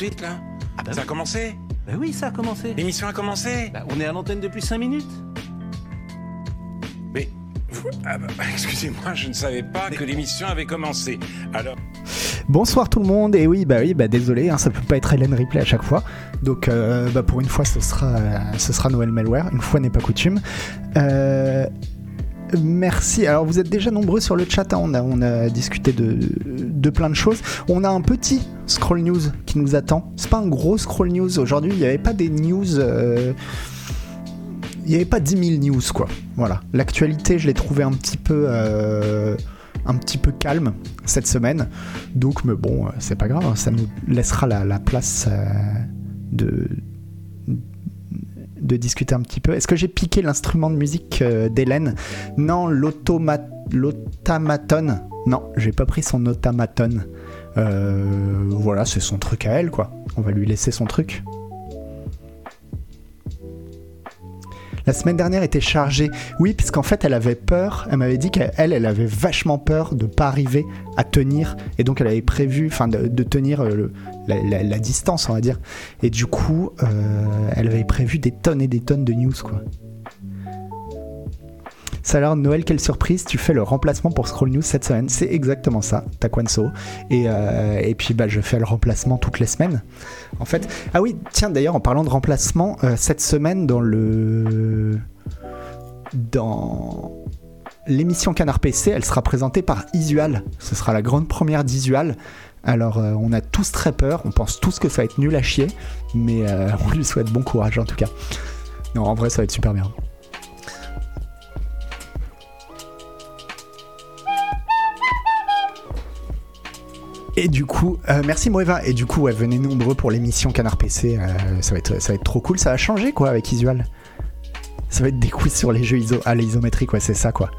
suite là Ah bah Ça a commencé Bah oui, ça a commencé. L'émission a commencé Bah, on est à l'antenne depuis 5 minutes. Mais. ah bah, Excusez-moi, je ne savais pas que l'émission avait commencé. Alors. Bonsoir tout le monde, et oui, bah oui, bah désolé, hein, ça peut pas être Hélène Ripley à chaque fois. Donc, euh, bah pour une fois, ce sera, euh, ce sera Noël Malware, une fois n'est pas coutume. Euh, merci. Alors, vous êtes déjà nombreux sur le chat, hein, on, a, on a discuté de, de plein de choses. On a un petit scroll news qui nous attend. C'est pas un gros scroll news aujourd'hui, il n'y avait pas des news. euh, il n'y avait pas 10 000 news, quoi. Voilà. L'actualité, je l'ai trouvé un petit peu. euh, un petit peu calme cette semaine. Donc, mais bon, euh, c'est pas grave, hein, ça nous laissera la, la place de, de discuter un petit peu. Est-ce que j'ai piqué l'instrument de musique euh, d'Hélène Non, l'automa- l'autamaton. Non, j'ai pas pris son automaton. Euh, voilà, c'est son truc à elle, quoi. On va lui laisser son truc. La semaine dernière était chargée. Oui, puisqu'en fait, elle avait peur. Elle m'avait dit qu'elle, elle avait vachement peur de pas arriver à tenir. Et donc, elle avait prévu, enfin, de, tenir euh, la distance, on va dire. Et du coup, euh, elle avait prévu des tonnes et des tonnes de news, quoi. Ça Noël, quelle surprise, tu fais le remplacement pour Scroll News cette semaine. C'est exactement ça, Takwanso. Et, euh, et puis bah, je fais le remplacement toutes les semaines. En fait, ah oui, tiens d'ailleurs en parlant de remplacement, euh, cette semaine dans le dans l'émission Canard PC, elle sera présentée par Isual. Ce sera la grande première d'Isual. Alors euh, on a tous très peur, on pense tous que ça va être nul à chier, mais on lui souhaite bon courage en tout cas. Non, en vrai ça va être super bien. Et du coup, euh, merci Moeva. Et du coup, venez nombreux pour l'émission Canard PC. euh, ça, va être, ça va être trop cool. Ça va changer quoi avec Isual. Ça va être des quiz sur les jeux iso à l'isométrique, ouais, c'est ça quoi.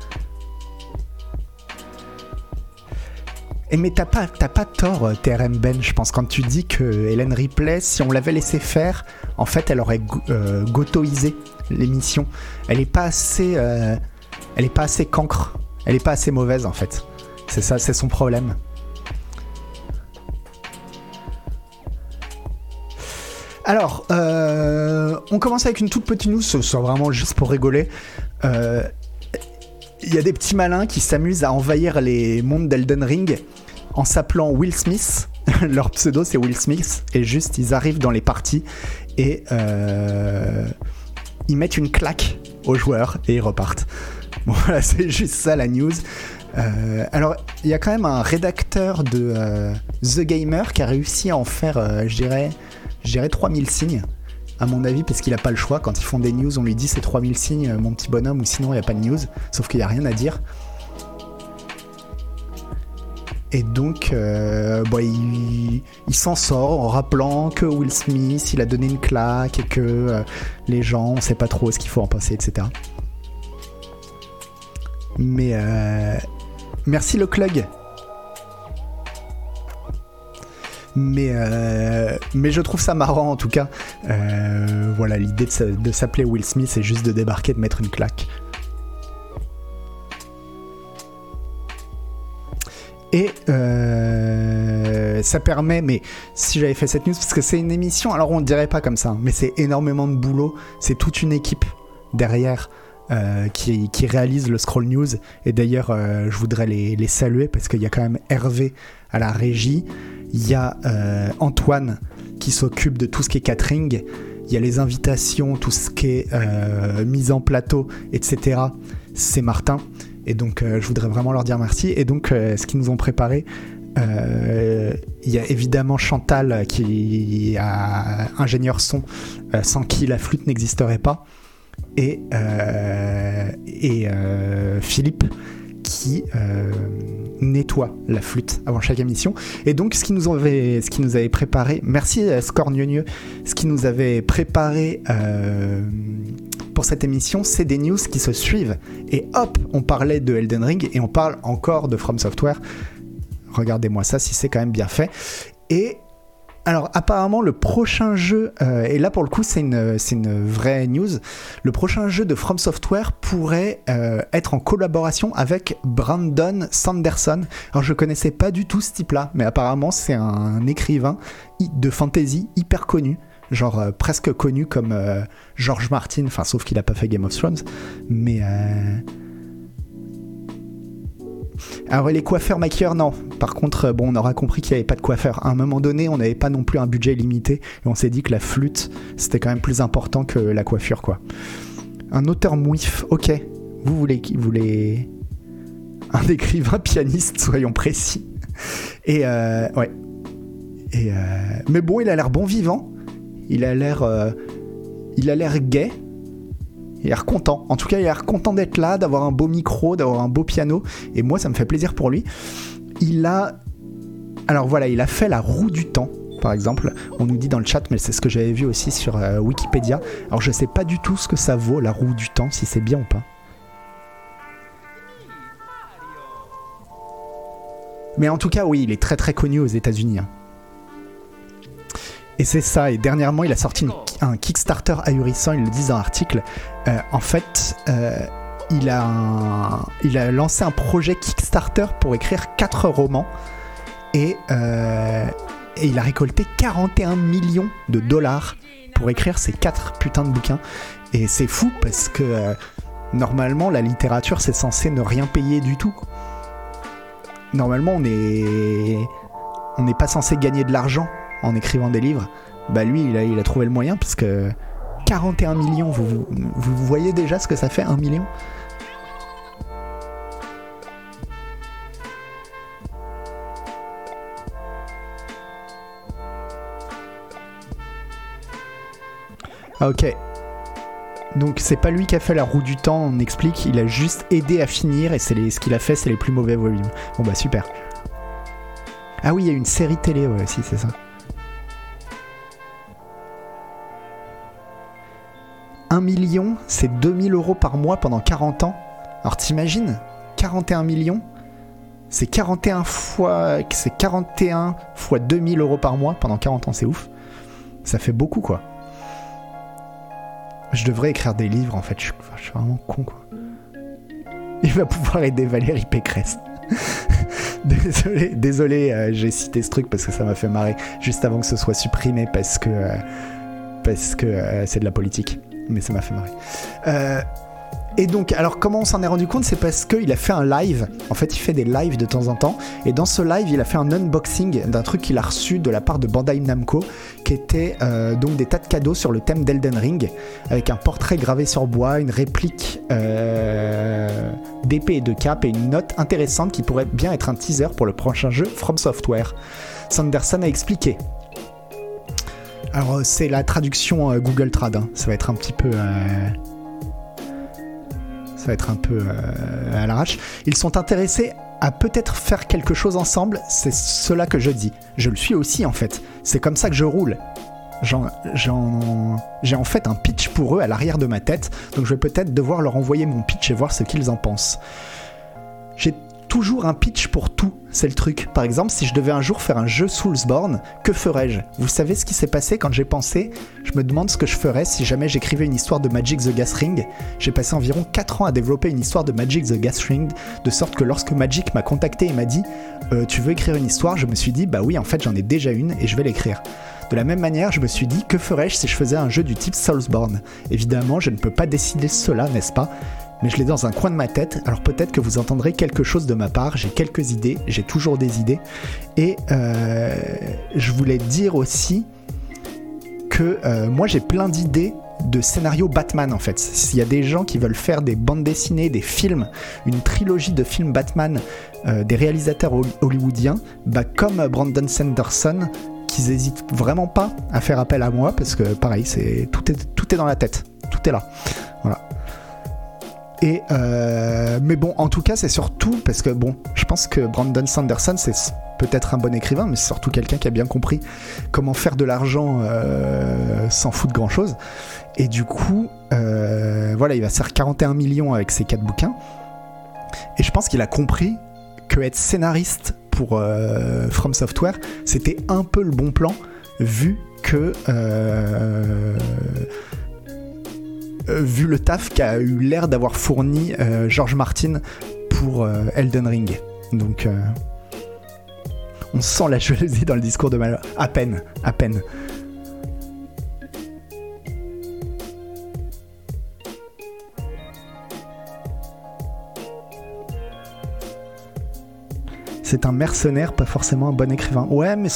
Et mais t'as pas, pas tort, euh, TRM Ben, je pense, quand tu dis que Hélène Ripley, si on l'avait laissé faire, en fait, elle aurait euh, gotoisé l'émission. Elle est pas assez, elle est pas assez cancre. Elle est pas assez mauvaise en fait. C'est ça, c'est son problème. Alors, euh, on commence avec une toute petite news, ce sera vraiment juste pour rigoler. Euh, Il y a des petits malins qui s'amusent à envahir les mondes d'Elden Ring en s'appelant Will Smith. Leur pseudo c'est Will Smith et juste ils arrivent dans les parties et euh, ils mettent une claque aux joueurs et ils repartent. Bon, voilà, c'est juste ça la news. Euh, alors, il y a quand même un rédacteur de euh, The Gamer qui a réussi à en faire, euh, je dirais, je dirais 3000 signes, à mon avis, parce qu'il a pas le choix. Quand ils font des news, on lui dit c'est 3000 signes, euh, mon petit bonhomme, ou sinon il n'y a pas de news. Sauf qu'il n'y a rien à dire. Et donc, euh, bon, il, s'en sort en rappelant que Will Smith, il a donné une claque et que euh, les gens, on sait pas trop ce qu'il faut en penser, etc. Mais merci le clug. Mais, euh, mais je trouve ça marrant en tout cas. Euh, voilà, l'idée de, sa- de s'appeler Will Smith, c'est juste de débarquer, de mettre une claque. Et euh, ça permet, mais si j'avais fait cette news, parce que c'est une émission, alors on ne dirait pas comme ça, hein, mais c'est énormément de boulot, c'est toute une équipe derrière qui, qui réalise le Scroll News. Et d'ailleurs, je voudrais les, les saluer parce qu'il y a quand même Hervé à la régie, il y a euh, Antoine qui s'occupe de tout ce qui est catering, il y a les invitations, tout ce qui est euh, mise en plateau, etc. C'est Martin. Et donc, euh, je voudrais vraiment leur dire merci. Et donc, ce qu'ils nous ont préparé, il y a évidemment Chantal qui a ingénieur son, sans qui la flûte n'existerait pas. Et, et Philippe qui euh, nettoie la flûte avant chaque émission. Et donc, ce qui nous avait, ce qui nous avait préparé, merci à ce qui nous avait préparé euh, pour cette émission, c'est des news qui se suivent. Et hop, on parlait de Elden Ring et on parle encore de From Software. Regardez-moi ça, si c'est quand même bien fait. Et Alors apparemment le prochain jeu, euh, et là pour le coup c'est une, vraie news, le prochain jeu de From Software pourrait euh, être en collaboration avec Brandon Sanderson. Alors je connaissais pas du tout ce type-là, mais apparemment c'est un écrivain de fantasy hyper connu. Genre euh, presque connu comme George Martin, enfin sauf qu'il a pas fait Game of Thrones. Mais alors les coiffeurs maquilleurs, non. Par contre, euh, bon, on aura compris qu'il n'y avait pas de coiffeur. À un moment donné, on n'avait pas non plus un budget limité et on s'est dit que la flûte, c'était quand même plus important que la coiffure, quoi. Un auteur mouif, ok. Vous voulez Vous voulez un écrivain pianiste, soyons précis. Et euh, ouais. Et euh, mais bon, il a l'air bon vivant. Il a l'air, il a l'air gai. Il a l'air content. En tout cas, il a l'air content d'être là, d'avoir un beau micro, d'avoir un beau piano. Et moi, ça me fait plaisir pour lui. Il a. Alors voilà, il a fait la roue du temps, par exemple. On nous dit dans le chat, mais c'est ce que j'avais vu aussi sur euh, Wikipédia. Alors je sais pas du tout ce que ça vaut, la roue du temps, si c'est bien ou pas. Mais en tout cas, oui, il est très très connu aux États-Unis. hein. Et c'est ça. Et dernièrement, il a sorti un Kickstarter ahurissant. Ils le disent dans l'article. Euh, en fait, euh, il a, il a lancé un projet Kickstarter pour écrire quatre romans et, euh, et il a récolté 41 millions de dollars pour écrire ces quatre putains de bouquins. Et c'est fou parce que normalement la littérature c'est censé ne rien payer du tout. Normalement on est on n'est pas censé gagner de l'argent en écrivant des livres. Bah lui il a, trouvé le moyen parce que 41 millions, vous, vous, voyez déjà ce que ça fait un million? Ah, ok. Donc c'est pas lui qui a fait la roue du temps, on explique, il a juste aidé à finir et c'est ce qu'il a fait c'est les plus mauvais volumes. Bon bah super. Ah oui, il y a une série télé, ouais, c'est ça. Un million, c'est 2000 euros par mois pendant 40 ans. Alors t'imagines 41 millions C'est 41 fois... C'est 41 fois 2000 euros par mois pendant 40 ans, c'est ouf. Ça fait beaucoup quoi. Je devrais écrire des livres en fait, je suis, vraiment con quoi. Il va pouvoir aider Valérie Pécresse. désolé, désolé, euh, j'ai cité ce truc parce que ça m'a fait marrer juste avant que ce soit supprimé parce que euh, euh, c'est de la politique. Mais ça m'a fait marrer. Euh, et donc, alors comment on s'en est rendu compte? C'est parce qu'il a fait un live. En fait, il fait des lives de temps en temps. Et dans ce live, il a fait un unboxing d'un truc qu'il a reçu de la part de Bandai Namco, qui était euh, donc des tas de cadeaux sur le thème d'Elden Ring, avec un portrait gravé sur bois, une réplique euh, d'épée et de cape et une note intéressante qui pourrait bien être un teaser pour le prochain jeu From Software. Sanderson a expliqué. Alors euh, c'est la traduction euh, Google Trad, hein. ça va être un petit peu... euh, Ça peu à l'arrache. Ils sont intéressés à peut-être faire quelque chose ensemble, c'est cela que je dis. Je le suis aussi en fait. C'est comme ça que je roule. J'ai en fait un pitch pour eux à l'arrière de ma tête, donc je vais peut-être devoir leur envoyer mon pitch et voir ce qu'ils en pensent. J'ai toujours un pitch pour tout, c'est le truc. Par exemple, si je devais un jour faire un jeu Soulsborne, que ferais-je? Vous savez ce qui s'est passé quand j'ai pensé? Je me demande ce que je ferais si jamais j'écrivais une histoire de Magic the Gathering. J'ai passé environ 4 ans à développer une histoire de Magic the Gathering, de sorte que lorsque Magic m'a contacté et m'a dit Euh, Tu veux écrire une histoire? Je me suis dit Bah oui, en fait j'en ai déjà une et je vais l'écrire. De la même manière, je me suis dit que ferais-je si je faisais un jeu du type Soulsborne? Évidemment, je ne peux pas décider cela, n'est-ce pas? Mais je l'ai dans un coin de ma tête, alors peut-être que vous entendrez quelque chose de ma part, j'ai quelques idées, j'ai toujours des idées, et euh, je voulais dire aussi que euh, moi j'ai plein d'idées de scénarios Batman en fait. S'il y a des gens qui veulent faire des bandes dessinées, des films, une trilogie de films Batman, euh, des réalisateurs hol- hollywoodiens, bah comme Brandon Sanderson, qu'ils hésitent vraiment pas à faire appel à moi parce que pareil, tout est tout est dans la tête, tout est là. Voilà. Et euh, mais bon, en tout cas, c'est surtout parce que bon, je pense que Brandon Sanderson, c'est peut-être un bon écrivain, mais c'est surtout quelqu'un qui a bien compris comment faire de l'argent euh, sans foutre grand chose. Et du coup, euh, voilà, il va se faire 41 millions avec ses quatre bouquins. Et je pense qu'il a compris que être scénariste pour From Software, c'était un peu le bon plan, vu que vu le taf qu'a eu l'air d'avoir fourni euh, George Martin pour euh, Elden Ring. Donc euh, on sent la jalousie dans le discours de Malheur. À peine, à peine. C'est un mercenaire, pas forcément un bon écrivain. Ouais, mais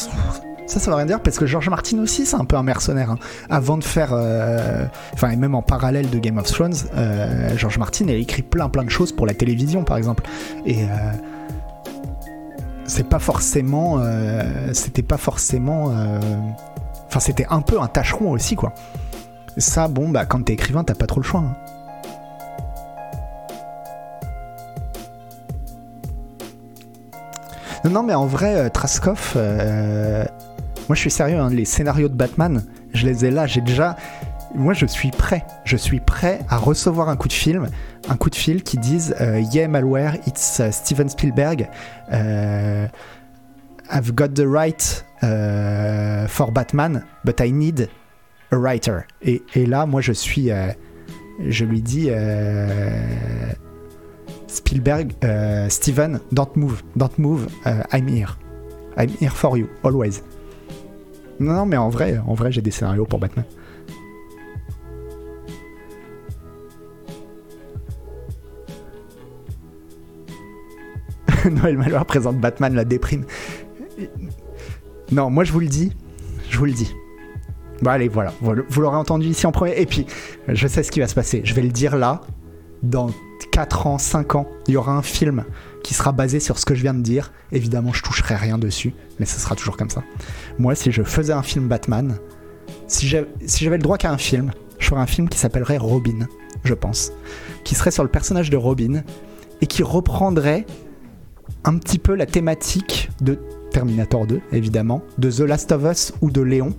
ça, ça veut rien dire parce que George Martin aussi, c'est un peu un mercenaire. hein. Avant de faire. euh, Enfin, et même en parallèle de Game of Thrones, euh, George Martin a écrit plein plein de choses pour la télévision, par exemple. Et. euh, c'est pas forcément. euh, C'était pas forcément. euh, Enfin, c'était un peu un tâcheron aussi, quoi. Ça, bon, bah, quand t'es écrivain, t'as pas trop le choix. hein. Non, non, mais en vrai, Traskov, moi je suis sérieux, hein, les scénarios de Batman, je les ai là, j'ai déjà. Moi je suis prêt, je suis prêt à recevoir un coup de film, un coup de fil qui dise euh, Yeah, malware, it's uh, Steven Spielberg. euh, I've got the right euh, for Batman, but I need a writer. Et, là, moi je suis. euh, je lui dis. euh, Spielberg, euh, Steven, don't move, don't move, euh, I'm here. I'm here for you, always. Non, non, mais en vrai, en vrai, j'ai des scénarios pour Batman. Noël Malheur présente Batman la déprime. Non, moi je vous le dis, je vous le dis. Bon allez, voilà, vous l'aurez entendu ici en premier. Et puis, je sais ce qui va se passer. Je vais le dire là, dans 4 ans, 5 ans, il y aura un film qui sera basé sur ce que je viens de dire. Évidemment, je toucherai rien dessus, mais ce sera toujours comme ça. Moi, si je faisais un film Batman, si j'avais le droit qu'à un film, je ferais un film qui s'appellerait Robin, je pense. Qui serait sur le personnage de Robin et qui reprendrait un petit peu la thématique de Terminator 2, évidemment, de The Last of Us ou de Léon,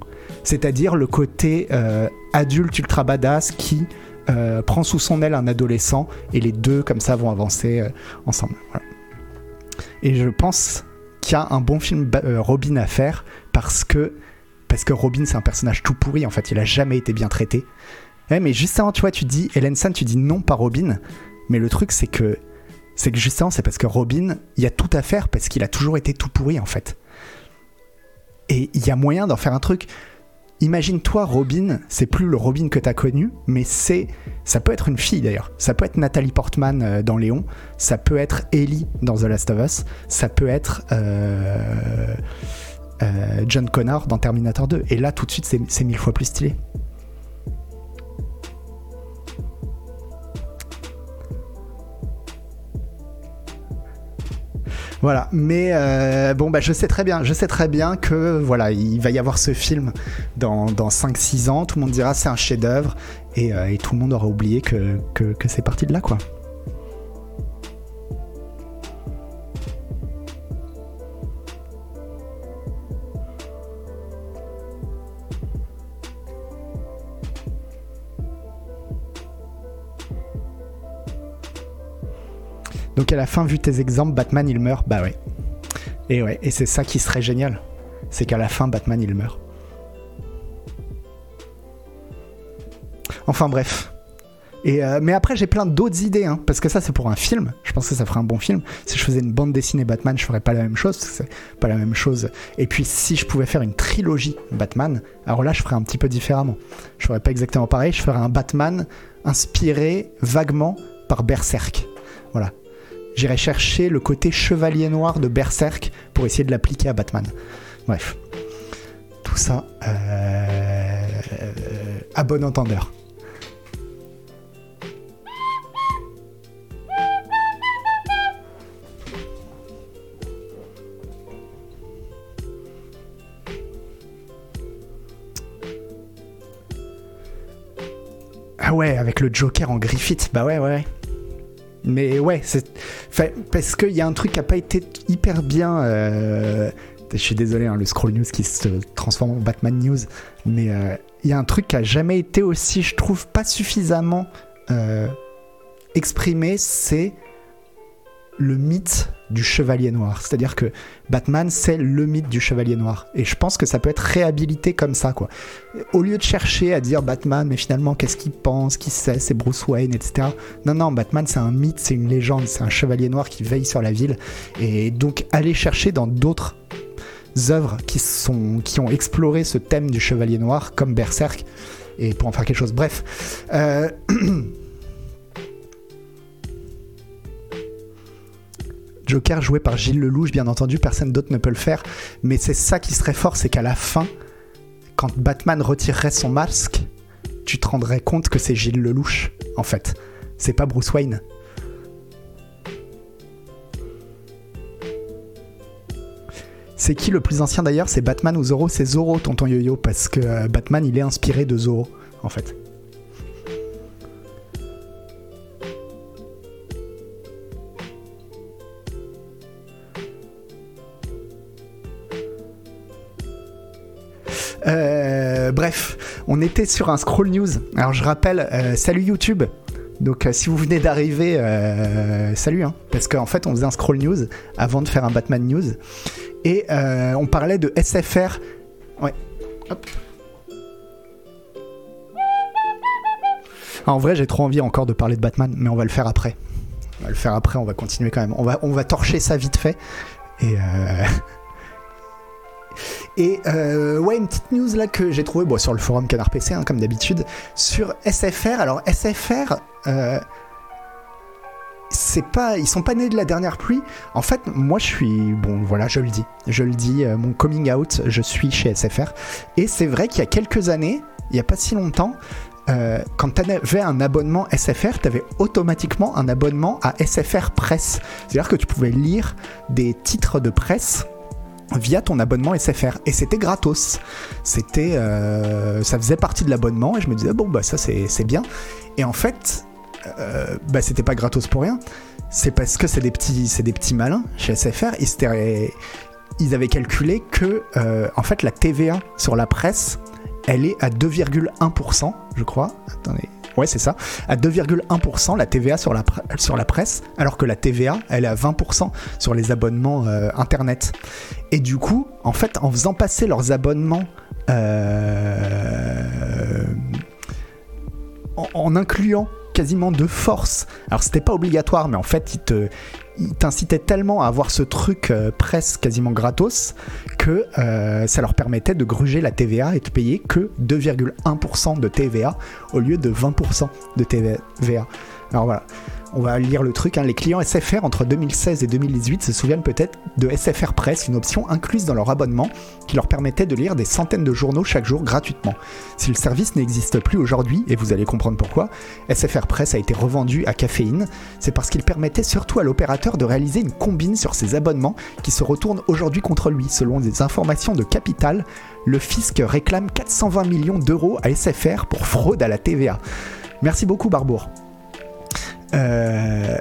c'est-à-dire le côté euh, adulte ultra badass qui euh, prend sous son aile un adolescent et les deux comme ça vont avancer euh, ensemble. Et je pense qu'il y a un bon film euh, Robin à faire parce que parce que Robin c'est un personnage tout pourri en fait, il a jamais été bien traité. Ouais, mais justement, tu vois, tu dis Helen San, tu dis non pas Robin, mais le truc c'est que c'est que justement c'est parce que Robin, il y a tout à faire parce qu'il a toujours été tout pourri en fait. Et il y a moyen d'en faire un truc. Imagine-toi Robin, c'est plus le Robin que t'as connu, mais c'est, ça peut être une fille d'ailleurs. Ça peut être Nathalie Portman euh, dans Léon, ça peut être Ellie dans The Last of Us, ça peut être euh, euh, John Connor dans Terminator 2. Et là, tout de suite, c'est, c'est mille fois plus stylé. Voilà, mais euh, bon, bah, je sais très bien, je sais très bien que voilà, il va y avoir ce film dans, dans 5-6 ans, tout le monde dira c'est un chef-d'œuvre. Et, euh, tout le monde aura oublié que, que, que c'est parti de là, quoi. Donc à la fin, vu tes exemples, Batman il meurt, bah ouais. Et ouais, et c'est ça qui serait génial. C'est qu'à la fin, Batman il meurt. Enfin bref. Et euh, mais après j'ai plein d'autres idées, hein, parce que ça c'est pour un film. Je pense que ça ferait un bon film. Si je faisais une bande dessinée Batman, je ferais pas la même chose. pas la même chose. Et puis si je pouvais faire une trilogie Batman, alors là je ferais un petit peu différemment. Je ferais pas exactement pareil. Je ferais un Batman inspiré vaguement par Berserk. Voilà. J'irai chercher le côté chevalier noir de Berserk pour essayer de l'appliquer à Batman. Bref. Tout ça euh, à bon entendeur. Ah ouais, avec le Joker en Griffith, bah ouais, ouais. Mais ouais, c'est parce qu'il y a un truc qui a pas été hyper bien. euh, Je suis désolé, hein, le scroll news qui se transforme en Batman news, mais euh, il y a un truc qui a jamais été aussi, je trouve, pas suffisamment euh, exprimé, c'est le mythe du chevalier noir. C'est-à-dire que Batman, c'est le mythe du chevalier noir. Et je pense que ça peut être réhabilité comme ça, quoi. Au lieu de chercher à dire Batman, mais finalement, qu'est-ce qu'il pense, qui sait, c'est Bruce Wayne, etc. Non, non, Batman, c'est un mythe, c'est une légende, c'est un chevalier noir qui veille sur la ville. Et donc, aller chercher dans d'autres œuvres qui, sont, qui ont exploré ce thème du chevalier noir, comme Berserk, et pour en faire quelque chose. Bref. Euh... Joker joué par Gilles Lelouch, bien entendu, personne d'autre ne peut le faire. Mais c'est ça qui serait fort, c'est qu'à la fin, quand Batman retirerait son masque, tu te rendrais compte que c'est Gilles Lelouch, en fait. C'est pas Bruce Wayne. C'est qui le plus ancien d'ailleurs? C'est Batman ou Zorro? C'est Zorro, tonton Yo-Yo, parce que euh, Batman il est inspiré de Zorro, en fait. Euh, bref, on était sur un scroll news. Alors je rappelle, euh, salut YouTube. Donc euh, si vous venez d'arriver, salut, hein, parce qu'en fait on faisait un scroll news avant de faire un Batman news, et on parlait de SFR. Ouais. Ah, en vrai, j'ai trop envie encore de parler de Batman, mais on va le faire après. On va le faire après, on va continuer quand même. On va, on va torcher ça vite fait. Et Et euh, ouais, une petite news là que j'ai trouvée bon, sur le forum Canard PC, hein, comme d'habitude, sur SFR. Alors SFR, euh, c'est pas, ils sont pas nés de la dernière pluie. En fait, moi je suis, bon voilà, je le dis, je le dis, euh, mon coming out, je suis chez SFR. Et c'est vrai qu'il y a quelques années, il y a pas si longtemps. Euh, quand tu avais un abonnement SFR, tu avais automatiquement un abonnement à SFR Presse. C'est-à-dire que tu pouvais lire des titres de presse via ton abonnement SFR et c'était gratos. C'était euh, ça faisait partie de l'abonnement et je me disais bon bah ça c'est bien. Et en fait euh, bah c'était pas gratos pour rien. C'est parce que c'est des petits c'est des petits malins chez SFR ils, ils avaient calculé que euh, en fait la TVA sur la presse elle est à 2,1% je crois. Attendez Ouais, c'est ça. À 2,1% la TVA sur la, sur la presse, alors que la TVA, elle est à 20% sur les abonnements euh, Internet. Et du coup, en fait, en faisant passer leurs abonnements euh, en, en incluant quasiment de force. Alors c'était pas obligatoire, mais en fait ils te ils t'incitaient tellement à avoir ce truc euh, presse quasiment gratos que euh, ça leur permettait de gruger la TVA et de payer que 2,1% de TVA au lieu de 20% de TVA. Alors voilà, on va lire le truc. hein. Les clients SFR entre 2016 et 2018 se souviennent peut-être de SFR Presse, une option incluse dans leur abonnement qui leur permettait de lire des centaines de journaux chaque jour gratuitement. Si le service n'existe plus aujourd'hui, et vous allez comprendre pourquoi, SFR Presse a été revendu à Caféine, c'est parce qu'il permettait surtout à l'opérateur de réaliser une combine sur ses abonnements qui se retournent aujourd'hui contre lui. Selon des informations de Capital, le fisc réclame 420 millions d'euros à SFR pour fraude à la TVA. Merci beaucoup Barbour. Euh,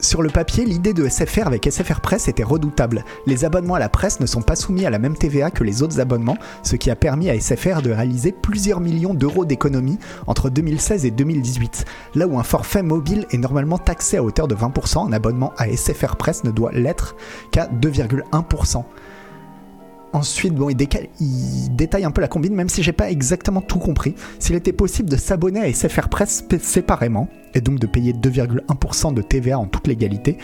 Sur le papier, l'idée de SFR avec SFR Presse était redoutable. Les abonnements à la presse ne sont pas soumis à la même TVA que les autres abonnements, ce qui a permis à SFR de réaliser plusieurs millions d'euros d'économies entre 2016 et 2018. Là où un forfait mobile est normalement taxé à hauteur de 20%, un abonnement à SFR Presse ne doit l'être qu'à 2,1%. Ensuite, il, détaille un peu la combine, même si j'ai pas exactement tout compris. S'il était possible de s'abonner à SFR Presse p- séparément, et donc de payer 2,1% de TVA en toute légalité,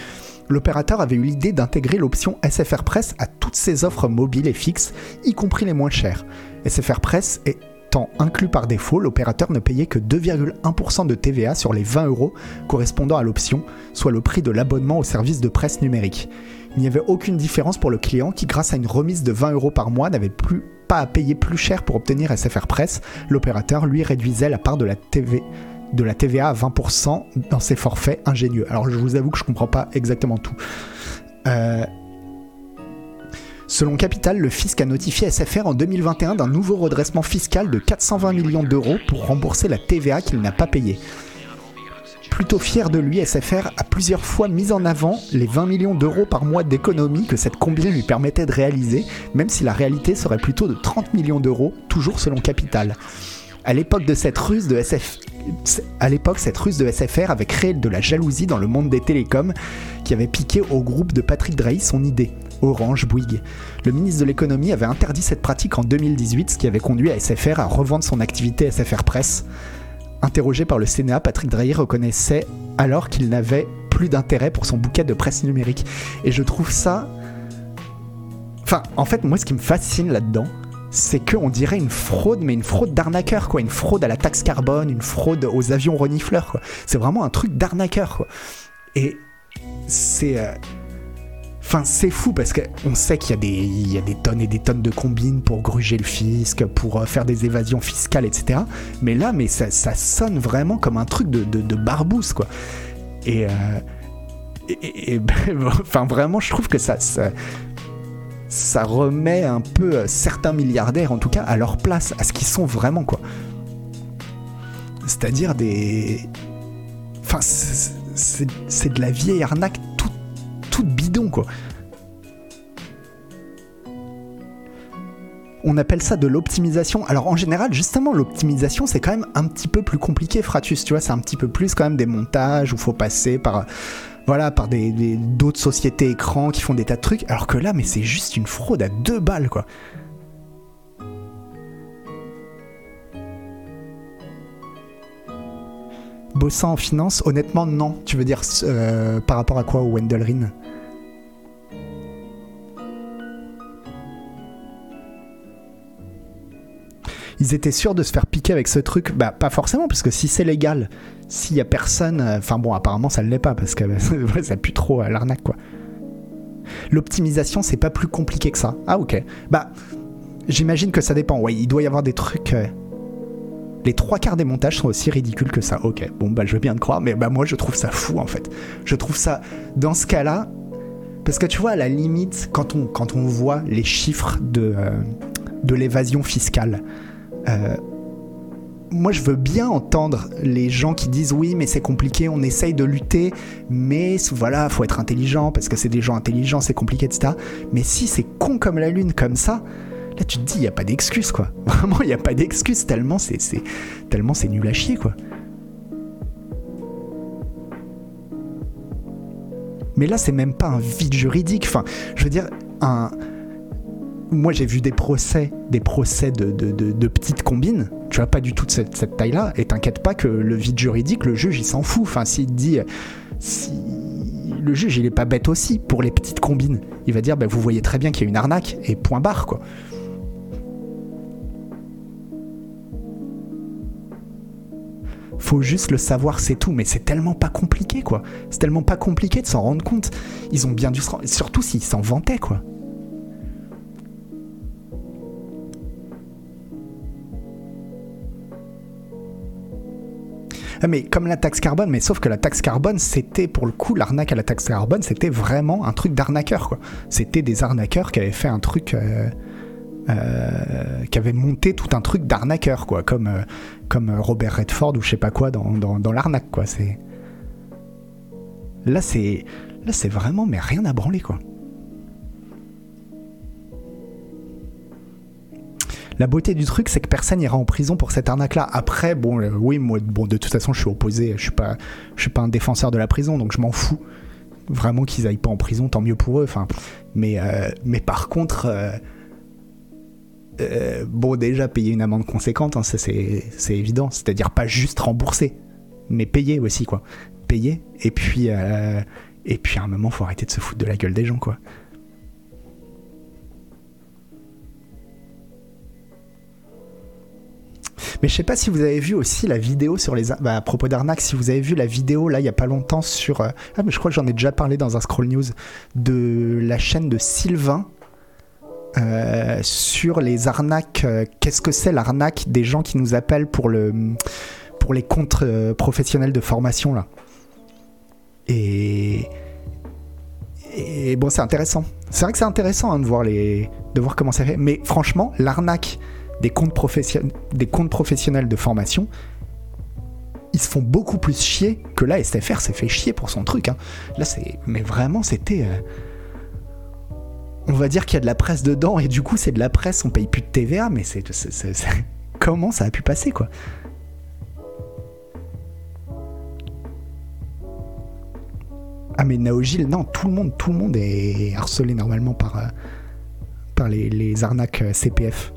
l'opérateur avait eu l'idée d'intégrer l'option SFR Presse à toutes ses offres mobiles et fixes, y compris les moins chères. SFR Presse étant inclus par défaut, l'opérateur ne payait que 2,1% de TVA sur les 20 euros correspondant à l'option, soit le prix de l'abonnement au service de presse numérique. Il n'y avait aucune différence pour le client qui, grâce à une remise de 20 euros par mois, n'avait plus pas à payer plus cher pour obtenir SFR Presse. L'opérateur lui réduisait la part de la TVA à 20% dans ses forfaits ingénieux. Alors je vous avoue que je comprends pas exactement tout. Euh, Selon Capital, le fisc a notifié SFR en 2021 d'un nouveau redressement fiscal de 420 millions d'euros pour rembourser la TVA qu'il n'a pas payée. Plutôt fier de lui, SFR a plusieurs fois mis en avant les 20 millions d'euros par mois d'économie que cette combine lui permettait de réaliser, même si la réalité serait plutôt de 30 millions d'euros, toujours selon Capital. À l'époque de cette ruse de SF à l'époque, cette ruse de SFR avait créé de la jalousie dans le monde des télécoms qui avait piqué au groupe de Patrick Drahi son idée. Orange Bouygues. Le ministre de l'économie avait interdit cette pratique en 2018, ce qui avait conduit à SFR à revendre son activité SFR Presse. Interrogé par le Sénat, Patrick Drahi reconnaissait alors qu'il n'avait plus d'intérêt pour son bouquet de presse numérique. Et je trouve ça... Enfin, en fait, moi, ce qui me fascine là-dedans, c'est qu'on dirait une fraude, mais une fraude d'arnaqueur, quoi. Une fraude à la taxe carbone, une fraude aux avions renifleurs, quoi. C'est vraiment un truc d'arnaqueur, quoi. Et c'est... Enfin, c'est fou parce qu'on sait qu'il y, a des tonnes et des tonnes de combines pour gruger le fisc, pour euh, faire des évasions fiscales, etc. Mais là, mais ça, sonne vraiment comme un truc de, de, barbouze, quoi. Et, euh, et, et enfin, vraiment, je trouve que ça, ça, remet un peu euh, certains milliardaires, en tout cas, à leur place, à ce qu'ils sont vraiment, quoi. C'est-à-dire des. Enfin, c'est de la vieille arnaque on appelle ça de l'optimisation. Alors en général, justement, l'optimisation, c'est quand même un petit peu plus compliqué, Fratus, tu vois, c'est un petit peu plus quand même des montages où faut passer par voilà, par d'autres sociétés écrans qui font des tas de trucs, alors que là, mais c'est juste une fraude à deux balles, quoi. Bossant en finance, honnêtement, non. Tu veux dire euh, par rapport à quoi au ils étaient sûrs de se faire piquer avec ce truc Bah, pas forcément, parce que si c'est légal, s'il y a personne. Euh, enfin bon, apparemment ça ne l'est pas, parce que ça pue trop à l'arnaque, quoi. L'optimisation, c'est pas plus compliqué que ça. Ah, ok. Bah, j'imagine que ça dépend. Ouais, il doit y avoir des trucs. Euh, les trois quarts des montages sont aussi ridicules que ça. Ok, bon, bah, je veux bien te croire, mais bah, moi, je trouve ça fou, en fait. Je trouve ça. Dans ce cas-là. Parce que tu vois, à la limite, quand on, quand on voit les chiffres de, euh, de l'évasion fiscale, euh, moi, je veux bien entendre les gens qui disent oui, mais c'est compliqué, on essaye de lutter, mais voilà, faut être intelligent parce que c'est des gens intelligents, c'est compliqué, etc. Mais si c'est con comme la lune, comme ça, là tu te dis, il n'y a pas d'excuse, quoi. Vraiment, il n'y a pas d'excuse, tellement c'est, tellement c'est nul à chier, quoi. Mais là, c'est même pas un vide juridique. Enfin, je veux dire, un, moi j'ai vu des procès, des procès de, de, petites combines, tu vois, pas du tout de cette, taille-là, et t'inquiète pas que le vide juridique, le juge il s'en fout. Enfin, s'il dit. Si... Le juge il est pas bête aussi pour les petites combines. Il va dire, bah, vous voyez très bien qu'il y a une arnaque, et point barre, quoi. Faut juste le savoir, c'est tout. Mais c'est tellement pas compliqué, quoi. C'est tellement pas compliqué de s'en rendre compte. Ils ont bien dû se rendre... Surtout s'ils s'en vantaient, quoi. Mais comme la taxe carbone, mais sauf que la taxe carbone, c'était pour le coup, l'arnaque à la taxe carbone, c'était vraiment un truc d'arnaqueur, quoi. C'était des arnaqueurs qui avaient fait un truc. Euh, euh, qui avaient monté tout un truc d'arnaqueur, quoi, comme, euh, Robert Redford ou je sais pas quoi dans, l'arnaque, quoi. Là, c'est. Là, c'est vraiment, mais rien à branler, quoi. La beauté du truc, c'est que personne n'ira en prison pour cette arnaque-là. Après, bon, euh, oui, moi, bon, de toute façon, je suis opposé. Je suis pas, suis pas un défenseur de la prison, donc je m'en fous. Vraiment qu'ils aillent pas en prison, tant mieux pour eux. Enfin, mais, euh, par contre, euh, bon, déjà payer une amende conséquente, hein, c'est évident. C'est-à-dire pas juste rembourser, mais payer aussi, quoi. Payer. Et puis, et puis à un moment, faut arrêter de se foutre de la gueule des gens, quoi. Mais je sais pas si vous avez vu aussi la vidéo sur les. Bah, à propos d'arnaque, si vous avez vu la vidéo là il y a pas longtemps sur. Euh, ah, mais je crois que j'en ai déjà parlé dans un scroll news de la chaîne de Sylvain. Euh, sur les arnaques, euh, qu'est-ce que c'est l'arnaque des gens qui nous appellent pour, le, pour les comptes professionnels de formation là. Et, et bon, c'est intéressant. C'est vrai que c'est intéressant hein, de, voir les, de voir comment ça fait. Mais franchement, l'arnaque des comptes, professionnels, de formation, ils se font beaucoup plus chier que là, SFR s'est fait chier pour son truc. Hein. Mais vraiment, c'était. Euh, on va dire qu'il y a de la presse dedans, et du coup, c'est de la presse, on paye plus de TVA, mais c'est. Comment ça a pu passer, quoi? Ah mais Naogil, non, tout le monde, tout le monde est harcelé normalement par, euh, les arnaques euh, CPF.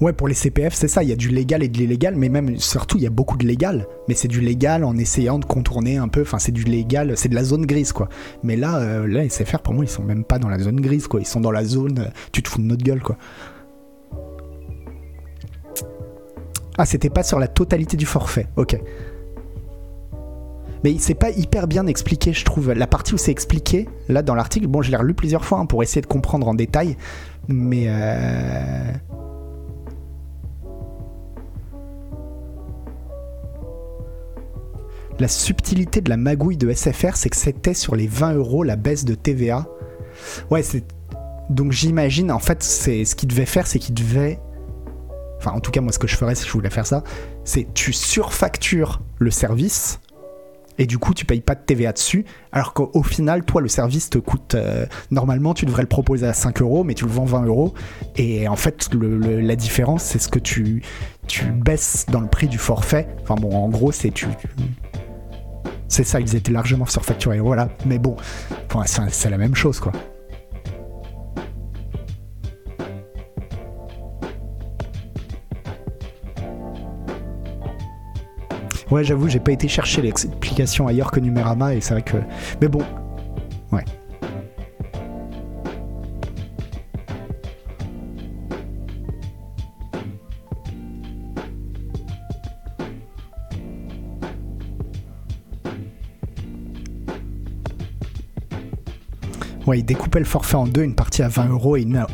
Ouais, pour les CPF, c'est ça. Il y a du légal et de l'illégal, mais même surtout, il y a beaucoup de légal. Mais c'est du légal en essayant de contourner un peu. Enfin, c'est du légal, c'est de la zone grise, quoi. Mais là, euh, là, SFR, pour moi, ils sont même pas dans la zone grise, quoi. Ils sont dans la zone. euh, tu te fous de notre gueule, quoi. Ah, c'était pas sur la totalité du forfait. Ok. Mais c'est pas hyper bien expliqué, je trouve. La partie où c'est expliqué, là, dans l'article, bon, je l'ai relu plusieurs fois hein, pour essayer de comprendre en détail. Mais. euh, La subtilité de la magouille de SFR, c'est que c'était sur les 20 euros la baisse de TVA. Ouais, c'est. Donc j'imagine, en fait, c'est ce qu'il devait faire, c'est qu'il devait. Enfin, en tout cas, moi, ce que je ferais si je voulais faire ça, c'est tu surfactures le service et du coup, tu payes pas de TVA dessus. Alors qu'au final, toi, le service te coûte. euh, normalement, tu devrais le proposer à 5 euros, mais tu le vends 20 euros. Et en fait, la différence, c'est ce que tu, tu baisses dans le prix du forfait. Enfin, bon, en gros, c'est tu. C'est ça, ils étaient largement surfacturés, voilà. Mais bon, c'est la même chose, quoi. Ouais, j'avoue, j'ai pas été chercher l'explication ailleurs que Numérama, et c'est vrai que. Mais bon, ouais. Ouais, ils découpaient le forfait en deux, une partie à 20 euros et une,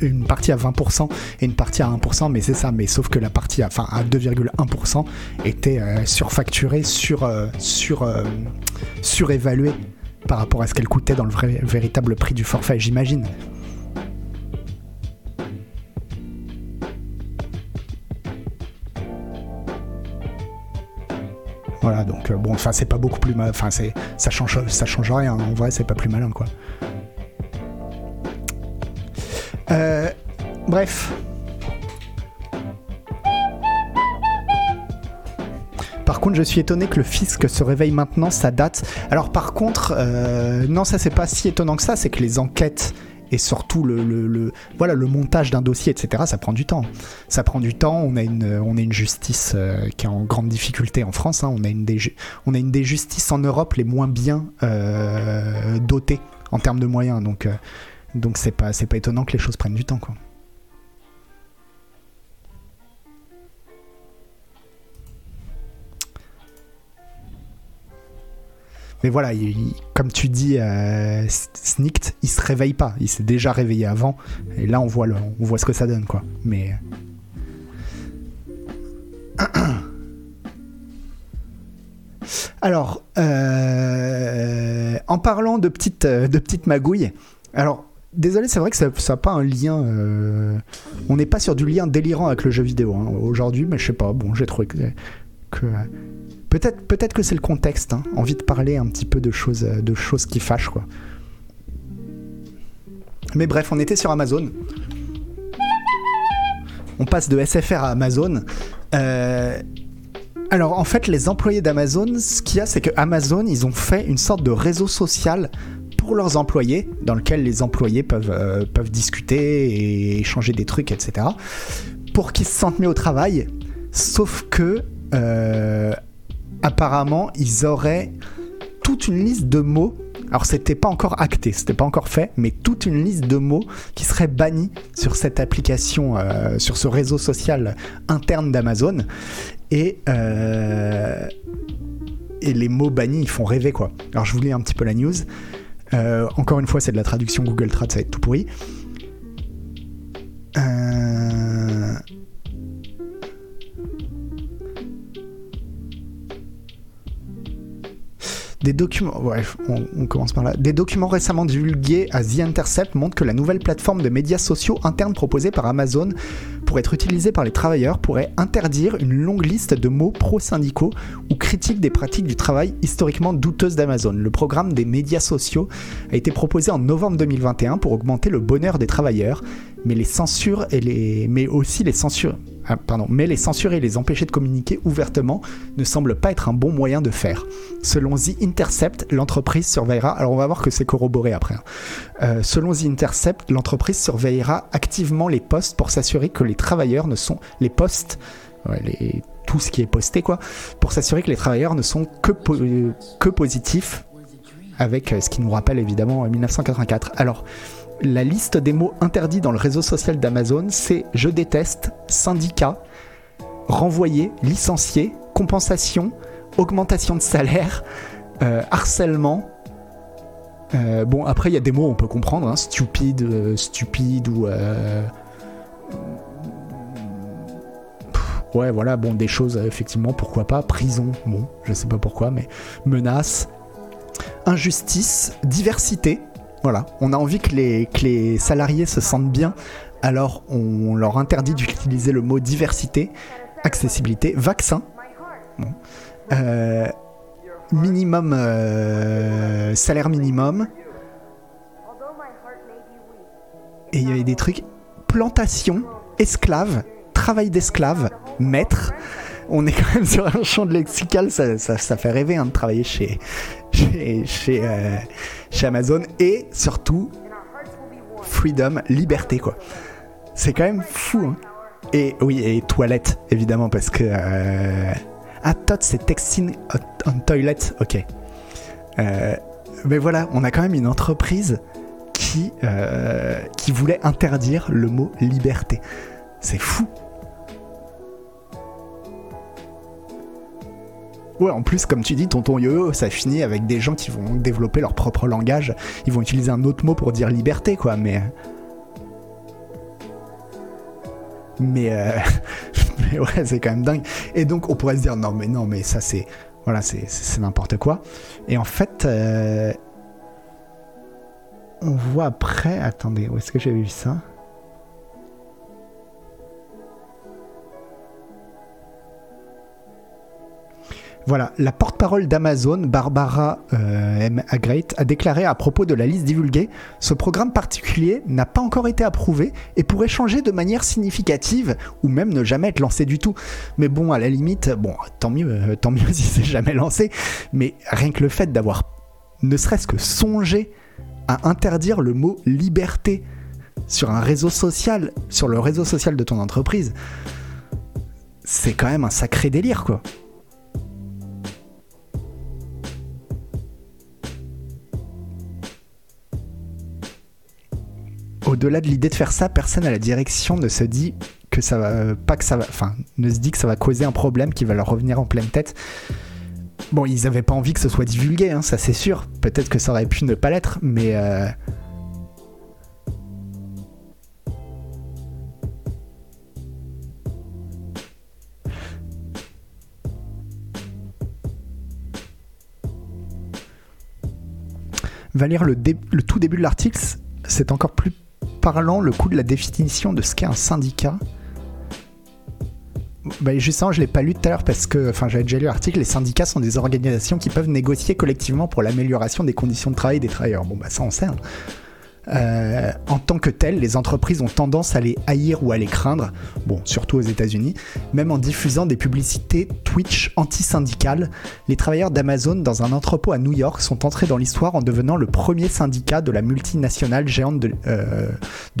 une, partie à 20% et une partie à 1%, mais c'est ça, mais sauf que la partie à, à 2,1% était euh, surfacturée, sur, euh, sur, euh, surévaluée par rapport à ce qu'elle coûtait dans le vrai, véritable prix du forfait, j'imagine. Voilà, donc euh, bon, enfin c'est pas beaucoup plus mal, enfin c'est ça change ça change rien. En vrai, c'est pas plus malin quoi. Euh, bref. Par contre, je suis étonné que le fisc se réveille maintenant, ça date. Alors par contre, euh, non, ça c'est pas si étonnant que ça, c'est que les enquêtes et surtout le, le- voilà, le montage d'un dossier, etc., ça prend du temps. Ça prend du temps, on a une, justice euh, qui est en grande difficulté en France, hein. on, a une des, on a une justices en Europe les moins bien euh, dotées en termes de moyens, donc euh, donc c'est pas, c'est pas étonnant que les choses prennent du temps. Quoi. Mais voilà, il- il- comme tu dis, euh, Snikt, il se réveille pas. Il s'est déjà réveillé avant. Et là, on voit, on voit ce que ça donne, quoi. Mais. Alors, euh, en parlant de petites, euh, de petites magouilles, alors, désolé, c'est vrai que ça n'a pas un lien. euh, on n'est pas sur du lien délirant avec le jeu vidéo hein, aujourd'hui, mais je sais pas. Bon, j'ai trouvé que. Peut-être peut que c'est le contexte, hein, envie de parler un petit peu de choses, euh, de choses qui fâchent, quoi. Mais bref, on était sur Amazon. On passe de SFR à Amazon. Euh, alors en fait, les employés d'Amazon, ce qu'il y a, c'est que Amazon, ils ont fait une sorte de réseau social pour leurs employés, dans lequel les employés peuvent, euh, peuvent discuter et échanger des trucs, etc. Pour qu'ils se sentent mieux au travail. Sauf que, apparemment, ils auraient toute une liste de mots. Alors c'était pas encore acté, c'était pas encore fait, mais toute une liste de mots qui seraient bannis sur cette application, euh, sur ce réseau social interne d'Amazon. Et, euh, et les mots bannis, ils font rêver quoi. Alors je vous lis un petit peu la news. Euh, encore une fois, c'est de la traduction Google Trad, ça va être tout pourri. Des documents, récemment divulgués à The Intercept montrent que la nouvelle plateforme de médias sociaux interne proposée par Amazon pour être utilisée par les travailleurs pourrait interdire une longue liste de mots pro-syndicaux ou critiques des pratiques du travail historiquement douteuses d'Amazon. Le programme des médias sociaux a été proposé en novembre 2021 pour augmenter le bonheur des travailleurs, mais les censures et les, mais aussi les censures, ah, pardon, mais les censurer et les empêcher de communiquer ouvertement ne semble pas être un bon moyen de faire. Selon The Intercept, l'entreprise surveillera. Alors on va voir que c'est corroboré après. hein. Euh, selon The Intercept, l'entreprise surveillera activement les postes pour s'assurer que les travailleurs ne sont les postes, tout ce qui est posté quoi, pour s'assurer que les travailleurs ne sont que po- que positifs avec euh, ce qui nous rappelle évidemment euh, 1984. Alors, la liste des mots interdits dans le réseau social d'Amazon, c'est je déteste, syndicat, renvoyé, licencié, compensation, augmentation de salaire, euh, harcèlement. Euh, bon, après, il y a des mots on peut comprendre, hein, stupide, euh, stupide ou. Ouais, voilà, bon, des choses, effectivement, pourquoi pas. Prison, bon, je sais pas pourquoi, mais menace, injustice, diversité. Voilà, on a envie que les, salariés se sentent bien, alors on leur interdit d'utiliser le mot diversité, accessibilité, vaccin. Euh, minimum, euh, salaire minimum, et il y avait des trucs, plantation, esclave, travail d'esclave, maître. On est quand même sur un champ de lexical, ça, fait rêver hein, de travailler chez, chez, chez, euh, chez Amazon et surtout freedom, liberté quoi. C'est quand même fou. hein. Et oui, et toilette évidemment parce que euh... ah Todd c'est texting on toilet, ok. Euh, mais voilà, on a quand même une entreprise qui euh, qui voulait interdire le mot liberté. C'est fou. Ouais, en plus, comme tu dis, tonton yo ça finit avec des gens qui vont développer leur propre langage. Ils vont utiliser un autre mot pour dire liberté, quoi, mais. Mais, euh, mais ouais, c'est quand même dingue. Et donc, on pourrait se dire, non, mais non, mais ça, c'est. Voilà, c'est n'importe quoi. Et en fait. euh, on voit après. Attendez, où est-ce que j'ai vu ça? Voilà, la porte-parole d'Amazon, Barbara euh, M. Agrate, a déclaré à propos de la liste divulguée Ce programme particulier n'a pas encore été approuvé et pourrait changer de manière significative ou même ne jamais être lancé du tout. Mais bon, à la limite, bon, tant mieux, euh, tant mieux si c'est jamais lancé. Mais rien que le fait d'avoir ne serait-ce que songé à interdire le mot liberté sur un réseau social, sur le réseau social de ton entreprise, c'est quand même un sacré délire, quoi. Au-delà de l'idée de faire ça, personne à la direction ne se dit que ça va pas que ça va enfin ne se dit que ça va causer un problème qui va leur revenir en pleine tête. Bon, ils avaient pas envie que ce soit divulgué, hein, ça c'est sûr. Peut-être que ça aurait pu ne pas l'être, mais euh, le tout début de l'article, c'est encore plus parlant le coup de la définition de ce qu'est un syndicat. Bah, justement, je l'ai pas lu tout à l'heure parce que, enfin, j'avais déjà lu l'article. Les syndicats sont des organisations qui peuvent négocier collectivement pour l'amélioration des conditions de travail des travailleurs. Bon, bah ça, on sait. hein. Euh, en tant que telles, les entreprises ont tendance à les haïr ou à les craindre, surtout aux États-Unis, même en diffusant des publicités Twitch anti-syndicales. Les travailleurs d'Amazon dans un entrepôt à New York sont entrés dans l'histoire en devenant le premier syndicat de la multinationale géante de, euh,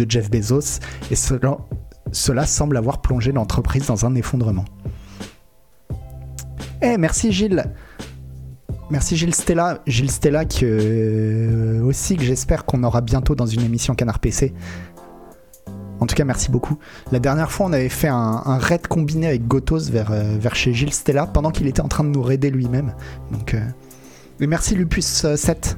Jeff Bezos, et cela semble avoir plongé l'entreprise dans un effondrement. Eh, merci Gilles Merci Gilles Stella. Gilles Stella que, euh, aussi que j'espère qu'on aura bientôt dans une émission Canard PC. En tout cas, merci beaucoup. La dernière fois, on avait fait un, raid combiné avec Gotos vers, euh, vers chez Gilles Stella pendant qu'il était en train de nous raider lui-même. Donc, euh, et merci Lupus euh, 7.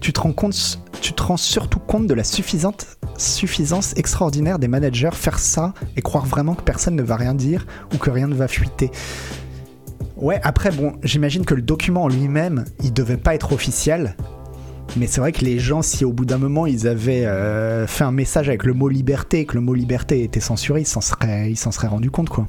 Tu te rends compte, tu te rends surtout compte de la suffisance extraordinaire des managers faire ça et croire vraiment que personne ne va rien dire ou que rien ne va fuiter. Ouais, après, bon, j'imagine que le document en lui-même, il devait pas être officiel. Mais c'est vrai que les gens, si au bout d'un moment ils avaient euh, fait un message avec le mot liberté et que le mot liberté était censuré, ils s'en seraient, ils s'en seraient rendu compte, quoi.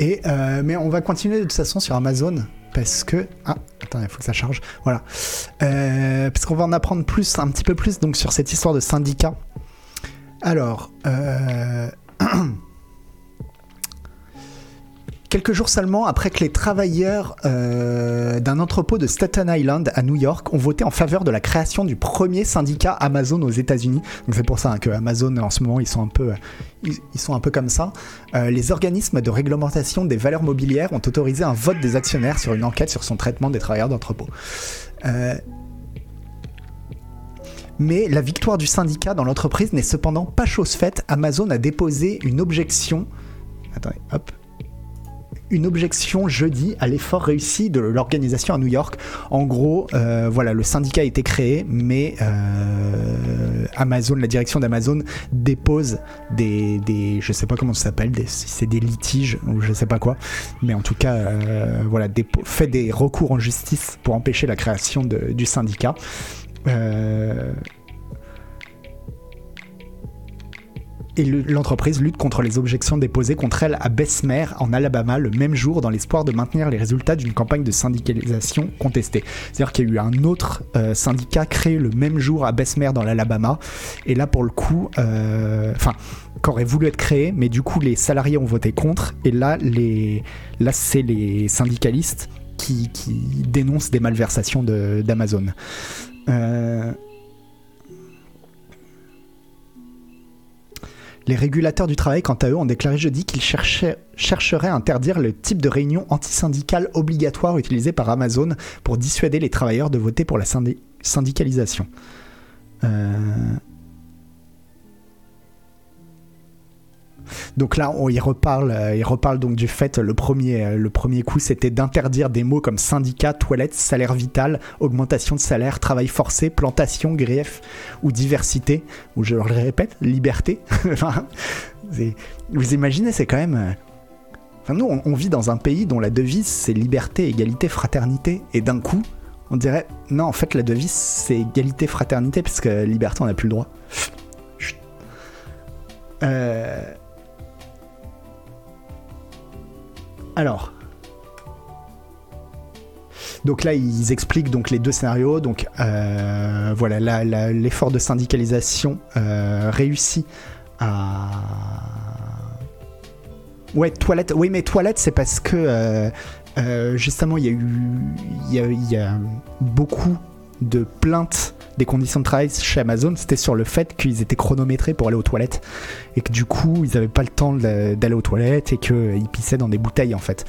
Euh, mais on va continuer de toute façon sur Amazon parce que ah attends il faut que ça charge. Voilà. Euh, parce qu'on va en apprendre plus un petit peu plus donc sur cette histoire de syndicat. Alors euh, Quelques jours seulement après que les travailleurs euh, d'un entrepôt de Staten Island à New York ont voté en faveur de la création du premier syndicat Amazon aux États-Unis. Donc c'est pour ça hein, que Amazon en ce moment ils sont un peu, ils, ils sont un peu comme ça. Euh, les organismes de réglementation des valeurs mobilières ont autorisé un vote des actionnaires sur une enquête sur son traitement des travailleurs d'entrepôt. Euh, mais la victoire du syndicat dans l'entreprise n'est cependant pas chose faite. Amazon a déposé une objection. Attendez, hop une objection jeudi à l'effort réussi de l'organisation à New York. En gros, euh, voilà, le syndicat a été créé, mais euh, Amazon, la direction d'Amazon dépose des, des, je sais pas comment ça s'appelle, si c'est des litiges ou je sais pas quoi, mais en tout cas, euh, voilà, fait des recours en justice pour empêcher la création du syndicat. Et le- l'entreprise lutte contre les objections déposées contre elle à Bessemer, en Alabama, le même jour, dans l'espoir de maintenir les résultats d'une campagne de syndicalisation contestée. C'est-à-dire qu'il y a eu un autre euh, syndicat créé le même jour à Bessemer, dans l'Alabama, et là, pour le coup, euh, enfin, qu'aurait voulu être créé, mais du coup, les salariés ont voté contre, et là, les, là c'est les syndicalistes qui, dénoncent des malversations d'Amazon. Euh, Les régulateurs du travail, quant à eux, ont déclaré jeudi qu'ils chercheraient à interdire le type de réunion antisyndicale obligatoire utilisée par Amazon pour dissuader les travailleurs de voter pour la syndi- syndicalisation. Euh, Donc là, on euh, il reparle donc du fait, le premier, euh, le premier coup, c'était d'interdire des mots comme syndicat, toilette, salaire vital, augmentation de salaire, travail forcé, plantation, grief ou diversité, ou je le répète, liberté. Vous imaginez, c'est quand même... euh, Enfin, nous, on, vit dans un pays dont la devise, c'est liberté, égalité, fraternité, et d'un coup, on dirait, non, en fait, la devise, c'est égalité, fraternité, parce que liberté, on n'a plus le droit. Alors. Donc là, ils expliquent donc les deux scénarios. Donc euh, voilà, l'effort de syndicalisation euh, réussit à. Ouais, toilette. Oui, mais toilette, c'est parce que euh, euh, justement, il y a eu, il beaucoup de plaintes conditions de travail chez Amazon. C'était sur le fait qu'ils étaient chronométrés pour aller aux toilettes et que du coup, ils n'avaient pas le temps d'aller aux toilettes et qu'ils pissaient dans des bouteilles en fait.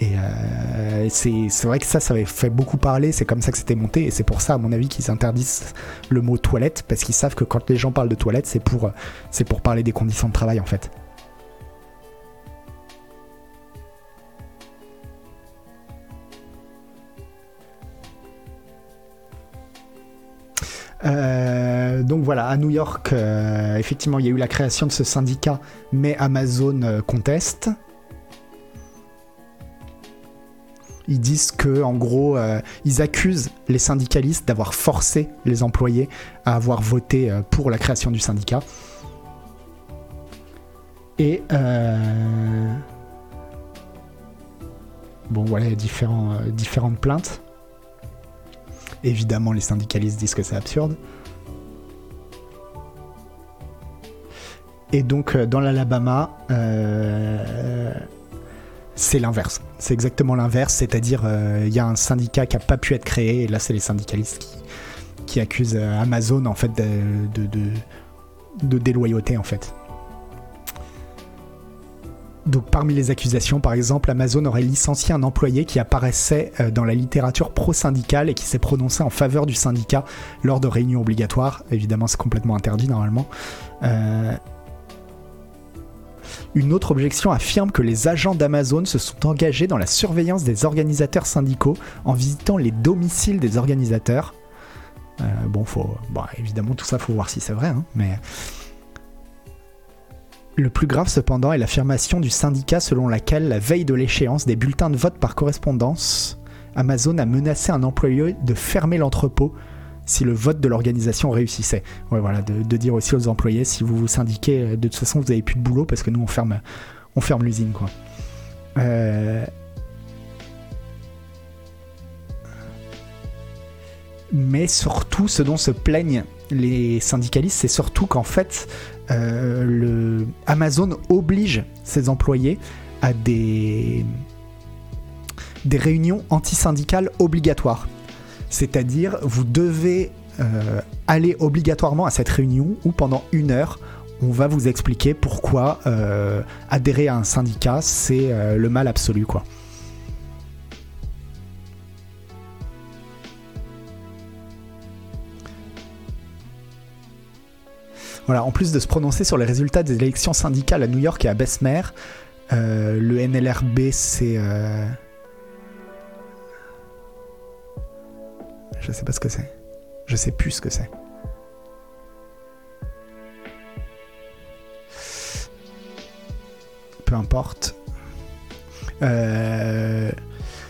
Et euh, c'est vrai que ça, ça avait fait beaucoup parler, c'est comme ça que c'était monté, et c'est pour ça, à mon avis, qu'ils interdisent le mot toilette, parce qu'ils savent que quand les gens parlent de toilette, c'est pour, c'est pour parler des conditions de travail, en fait. Euh, donc voilà, à New York, euh, effectivement, il y a eu la création de ce syndicat, mais Amazon euh, conteste. Ils disent que, en gros, ils accusent les syndicalistes d'avoir forcé les employés à avoir voté pour la création du syndicat. Et bon, voilà, il y a différents, différentes plaintes. Évidemment, les syndicalistes disent que c'est absurde. Et donc, euh, dans l'Alabama, euh, c'est l'inverse. C'est exactement l'inverse, c'est-à-dire euh, il y a un syndicat qui n'a pas pu être créé, et là, c'est les syndicalistes qui, accusent Amazon en fait de- de déloyauté en fait. Donc parmi les accusations, par exemple, Amazon aurait licencié un employé qui apparaissait euh, dans la littérature pro-syndicale et qui s'est prononcé en faveur du syndicat lors de réunions obligatoires. Évidemment, c'est complètement interdit normalement. Euh, Une autre objection affirme que les agents d'Amazon se sont engagés dans la surveillance des organisateurs syndicaux en visitant les domiciles des organisateurs. Euh, bon, faut, bon, évidemment, tout ça, faut voir si c'est vrai, hein, mais. Le plus grave cependant est l'affirmation du syndicat selon laquelle, la veille de l'échéance des bulletins de vote par correspondance, Amazon a menacé un employé de fermer l'entrepôt si le vote de l'organisation réussissait. Ouais, voilà, de, dire aussi aux employés si vous vous syndiquez, de toute façon vous avez plus de boulot parce que nous on ferme, on ferme l'usine, quoi. Euh, Mais surtout, ce dont se plaignent les syndicalistes, c'est surtout qu'en fait, euh, Amazon oblige ses employés à des, des réunions antisyndicales obligatoires. C'est-à-dire, vous devez euh, aller obligatoirement à cette réunion où pendant une heure, on va vous expliquer pourquoi euh, adhérer à un syndicat, c'est le mal absolu, quoi. Voilà, en plus de se prononcer sur les résultats des élections syndicales à New York et à Bessemer, euh, le NLRB, c'est. euh, Je sais pas ce que c'est. Je sais plus ce que c'est. Peu importe. Euh,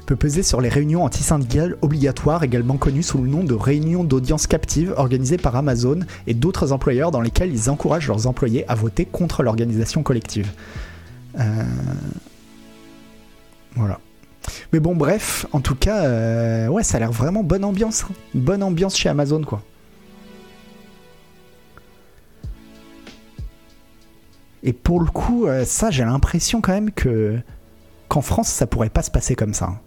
peut peser sur les réunions antisyndicales obligatoires, également connues sous le nom de réunions d'audience captive organisées par Amazon et d'autres employeurs dans lesquelles ils encouragent leurs employés à voter contre l'organisation collective. Euh, Voilà. Mais bon, bref, en tout cas, euh, ouais, ça a l'air vraiment bonne ambiance. hein. Bonne ambiance chez Amazon, quoi. Et pour le coup, euh, ça, j'ai l'impression quand même que qu'en France, ça pourrait pas se passer comme ça.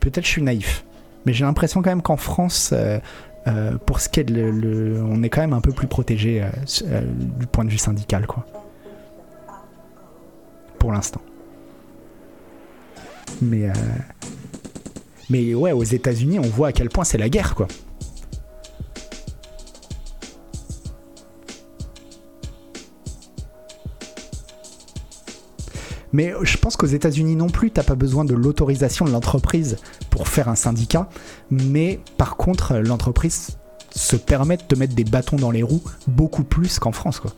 Peut-être je suis naïf, mais j'ai l'impression quand même qu'en France, euh, euh, pour ce qui est de le, on est quand même un peu plus protégé euh, du point de vue syndical, quoi. Pour l'instant. Mais mais ouais, aux États-Unis, on voit à quel point c'est la guerre, quoi. Mais je pense qu'aux États-Unis non plus, t'as pas besoin de l'autorisation de l'entreprise pour faire un syndicat. Mais par contre, l'entreprise se permet de te mettre des bâtons dans les roues beaucoup plus qu'en France, quoi.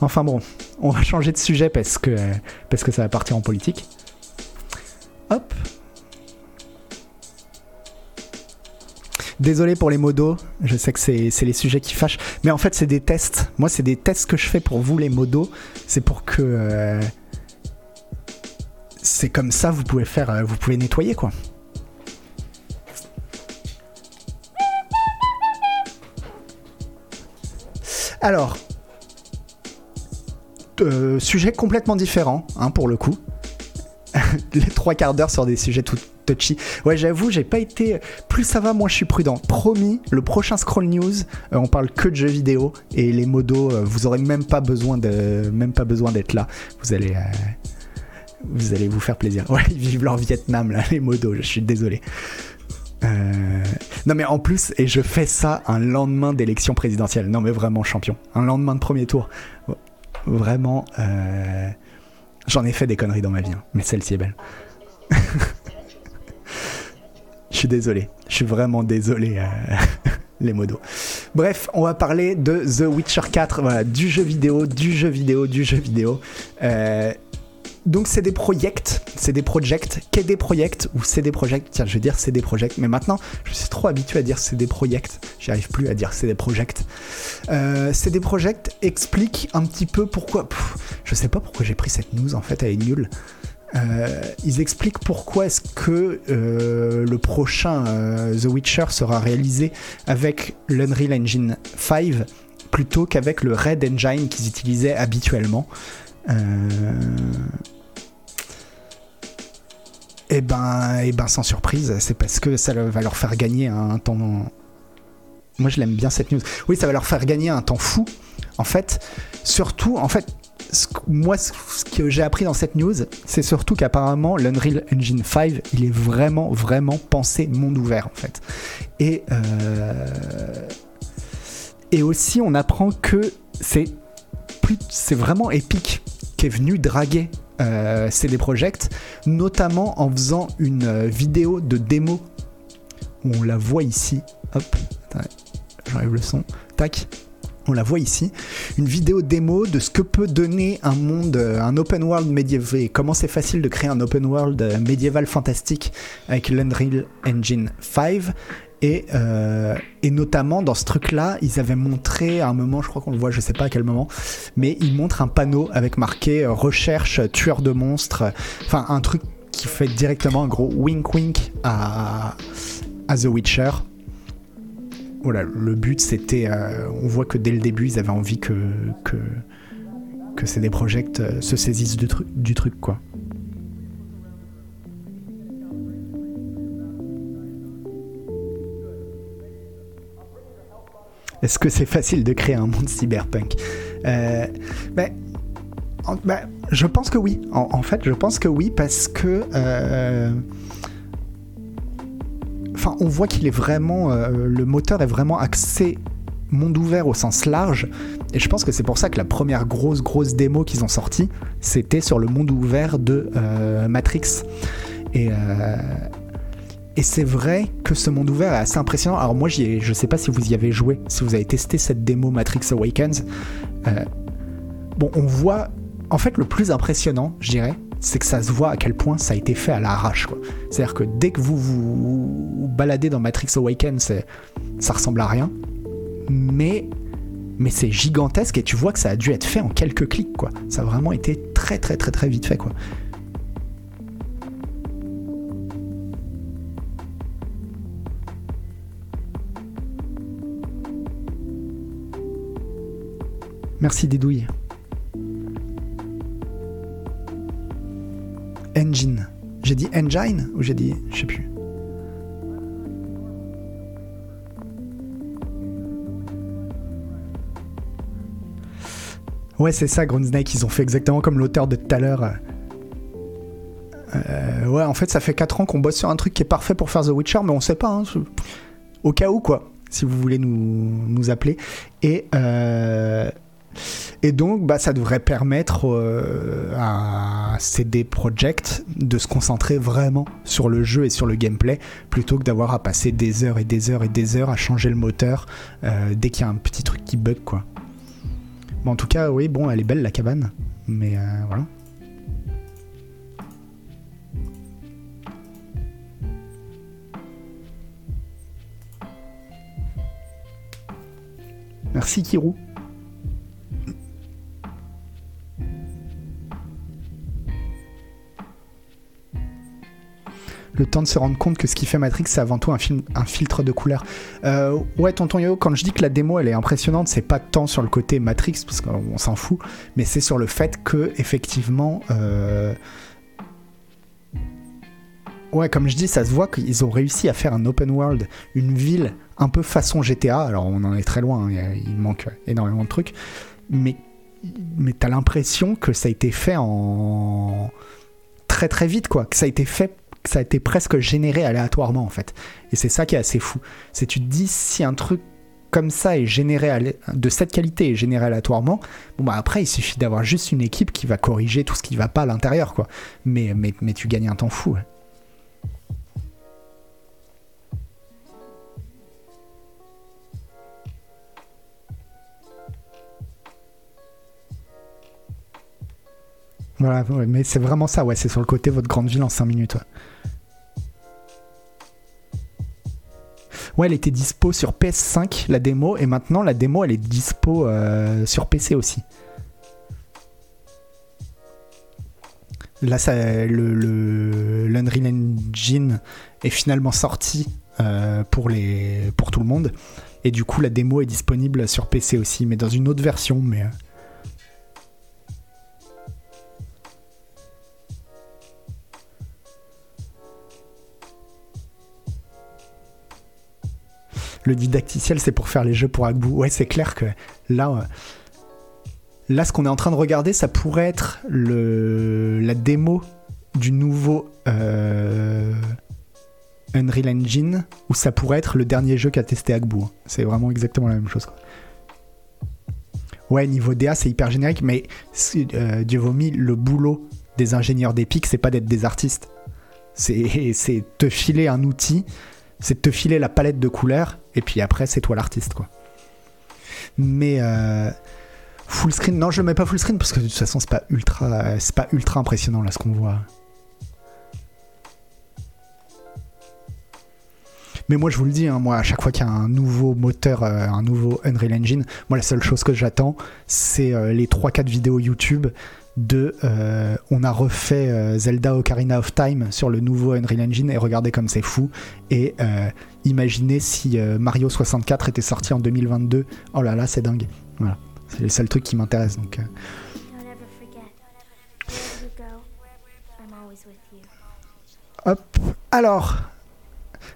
Enfin bon, on va changer de sujet parce que, parce que ça va partir en politique. Hop. Désolé pour les modos, je sais que c'est les sujets qui fâchent, mais en fait c'est des tests. Moi c'est des tests que je fais pour vous les modos, c'est pour que euh, c'est comme ça vous pouvez faire, euh, vous pouvez nettoyer quoi. Alors, euh, sujet complètement différent hein, pour le coup. les trois quarts d'heure sur des sujets tout Ouais, j'avoue, j'ai pas été. Plus ça va, moins je suis prudent. Promis, le prochain Scroll News, euh, on parle que de jeux vidéo et les modos, euh, vous aurez même pas besoin de, même pas besoin d'être là. Vous allez, euh, vous allez vous faire plaisir. Ouais, ils vivent leur Vietnam là, les modos. Je suis désolé. Non mais en plus, et je fais ça un lendemain d'élection présidentielle. Non mais vraiment champion. Un lendemain de premier tour. Vraiment, j'en ai fait des conneries dans ma vie, hein, mais celle-ci est belle. Je suis désolé. Je suis vraiment désolé, euh, les modos. Bref, on va parler de The Witcher 4, voilà, du jeu vidéo, du jeu vidéo, du jeu vidéo. Euh, donc c'est des projects, c'est des projects, qu'est des projects ou c'est des projects, tiens je vais dire c'est des projects, mais maintenant je suis trop habitué à dire c'est des projects, j'arrive plus à dire c'est des projects. Euh, c'est des projects expliquent un petit peu pourquoi, je sais pas pourquoi j'ai pris cette news en fait, elle est nulle. Euh, ils expliquent pourquoi est-ce que euh, le prochain euh, The Witcher sera réalisé avec l'Unreal Engine 5 plutôt qu'avec le Red Engine qu'ils utilisaient habituellement. Et ben, et ben, sans surprise, c'est parce que ça va leur faire gagner un temps. Moi, je l'aime bien cette news. Oui, ça va leur faire gagner un temps fou. En fait, surtout, en fait, moi, ce que j'ai appris dans cette news, c'est surtout qu'apparemment, l'Unreal Engine 5, il est vraiment, vraiment pensé monde ouvert, en fait. Et, euh, et aussi, on apprend que c'est plus, vraiment Epic qui est venu draguer euh, CD Projekt, notamment en faisant une euh, vidéo de démo où on la voit ici. Hop, j'enlève le son. Tac. On la voit ici, une vidéo démo de ce que peut donner un monde, euh, un open world médiéval. Comment c'est facile de créer un open world euh, médiéval fantastique avec l'Unreal Engine 5. Et, euh, et, notamment dans ce truc-là, ils avaient montré à un moment, je crois qu'on le voit, je sais pas à quel moment, mais ils montrent un panneau avec marqué recherche tueur de monstres. Enfin, un truc qui fait directement un gros wink wink à The Witcher voilà, le but c'était, euh, on voit que dès le début ils avaient envie que que, que CD euh, se saisissent du, du truc quoi. Est-ce que c'est facile de créer un monde cyberpunk? Euh, ben, ben, Je pense que oui. En, fait, je pense que oui parce que euh, enfin, on voit qu'il est vraiment, euh, le moteur est vraiment axé monde ouvert au sens large. Et je pense que c'est pour ça que la première grosse, grosse démo qu'ils ont sortie, c'était sur le monde ouvert de euh, Matrix. Et, euh, et c'est vrai que ce monde ouvert est assez impressionnant. Alors moi, ai, je sais pas si vous y avez joué, si vous avez testé cette démo Matrix Awakens. bon, on voit... En fait, le plus impressionnant, je dirais, c'est que ça se voit à quel point ça a été fait à l'arrache. C'est-à-dire que dès que vous vous, baladez dans Matrix Awakens, ça ressemble à rien. Mais, mais c'est gigantesque et tu vois que ça a dû être fait en quelques clics. Ça a vraiment été très très très très vite fait. Merci Dédouille. Engine. J'ai dit engine ou j'ai dit. Je sais plus. Ouais, c'est ça, Snake, ils ont fait exactement comme l'auteur de tout à l'heure. Euh, ouais, en fait, ça fait 4 ans qu'on bosse sur un truc qui est parfait pour faire The Witcher, mais on sait pas. Hein, au cas où, quoi, si vous voulez nous, nous appeler. Et. Euh, et donc, bah, ça devrait permettre euh, à CD Projekt de se concentrer vraiment sur le jeu et sur le gameplay, plutôt que d'avoir à passer des heures et des heures et des heures à changer le moteur euh, dès qu'il y a un petit truc qui bug, quoi. Bon, en tout cas, oui, bon, elle est belle la cabane, mais euh, voilà. Merci Kirou. Le temps de se rendre compte que ce qui fait Matrix, c'est avant tout un, film, un filtre de couleur. Euh, ouais, tonton Yo, quand je dis que la démo elle est impressionnante, c'est pas tant sur le côté Matrix, parce qu'on s'en fout, mais c'est sur le fait que, effectivement. Euh, ouais, comme je dis, ça se voit qu'ils ont réussi à faire un open world, une ville un peu façon GTA. Alors on en est très loin, hein, il manque énormément de trucs, mais mais t'as l'impression que ça a été fait en très très vite, quoi. Que ça a été fait ça a été presque généré aléatoirement en fait. Et c'est ça qui est assez fou. C'est tu te dis si un truc comme ça est généré de cette qualité est généré aléatoirement, bon bah après il suffit d'avoir juste une équipe qui va corriger tout ce qui va pas à l'intérieur quoi. Mais, mais, mais tu gagnes un temps fou. Voilà, mais c'est vraiment ça, ouais, c'est sur le côté votre grande ville en 5 minutes. Ouais. Elle était dispo sur PS5, la démo, et maintenant la démo elle est dispo euh, sur PC aussi. Là, ça, le, l'Unreal Engine est finalement sorti euh, pour, les, pour tout le monde. Et du coup, la démo est disponible sur PC aussi, mais dans une autre version. Mais, le didacticiel, c'est pour faire les jeux pour Agbu. Ouais, c'est clair que là, euh, là, ce qu'on est en train de regarder, ça pourrait être la démo du nouveau euh, Unreal Engine, ou ça pourrait être le dernier jeu qu'a testé Agbu. C'est vraiment exactement la même chose. Ouais, niveau DA, c'est hyper générique, mais euh, Dieu vomi, le boulot des ingénieurs d'Epic, c'est pas d'être des artistes. C'est te filer un outil c'est te filer la palette de couleurs, et puis après, c'est toi l'artiste, quoi. Mais euh, full screen, non, je le mets pas full screen parce que de toute façon, c'est pas ultra, pas ultra impressionnant là ce qu'on voit. Mais moi, je vous le dis, hein, moi, à chaque fois qu'il y a un nouveau moteur, euh, un nouveau Unreal Engine, moi, la seule chose que j'attends, c'est euh, les 3-4 vidéos YouTube de euh, on a refait Zelda Ocarina of Time sur le nouveau Unreal Engine et regardez comme c'est fou. Et imaginez si Mario 64 était sorti en 2022 oh là là c'est dingue. Voilà. C'est les seuls trucs qui m'intéressent donc hop. Alors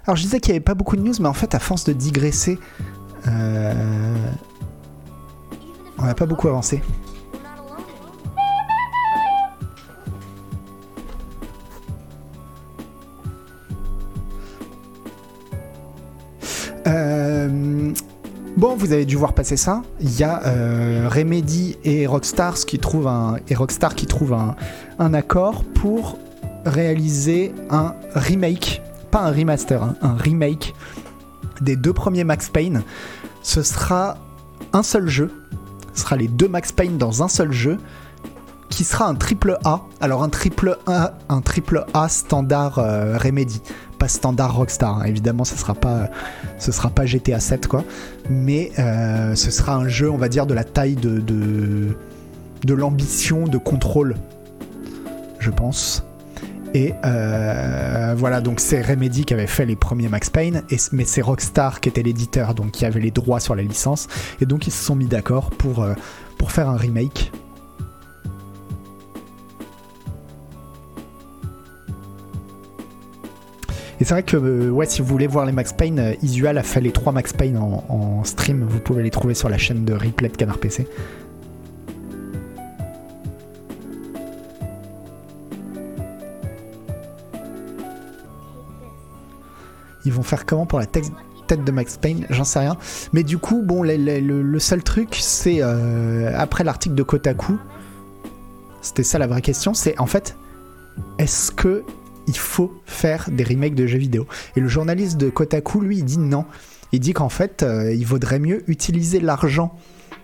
alors je disais qu'il n'y avait pas beaucoup de news, mais en fait, à force de digresser, euh, on n'a pas beaucoup avancé. Euh, bon, vous avez dû voir passer ça. Il y a euh, Remedy et Rockstar qui trouvent un accord pour réaliser un remake pas un remaster, hein, un remake des deux premiers Max Payne. Ce sera un seul jeu. Ce sera les deux Max Payne dans un seul jeu qui sera un triple A. Alors un triple A, un triple A standard euh, Remedy, pas standard Rockstar. Hein. Évidemment, ce sera pas, ce sera pas GTA 7 quoi, mais euh, ce sera un jeu, on va dire, de la taille de de, l'ambition de contrôle, je pense. Et euh, voilà, donc c'est Remedy qui avait fait les premiers Max Payne, et, mais c'est Rockstar qui était l'éditeur, donc qui avait les droits sur la licence. Et donc ils se sont mis d'accord pour, euh, pour faire un remake. Et c'est vrai que euh, ouais, si vous voulez voir les Max Payne, Isual a fait les trois Max Payne en, en, stream. Vous pouvez les trouver sur la chaîne de replay de Canard PC. Ils vont faire comment pour la tête de Max Payne? J'en sais rien. Mais du coup, bon, le, seul truc, c'est euh, après l'article de Kotaku, c'était ça la vraie question, c'est en fait, est-ce que il faut faire des remakes de jeux vidéo Et le journaliste de Kotaku, lui, il dit non. Il dit qu'en fait, euh, il vaudrait mieux utiliser l'argent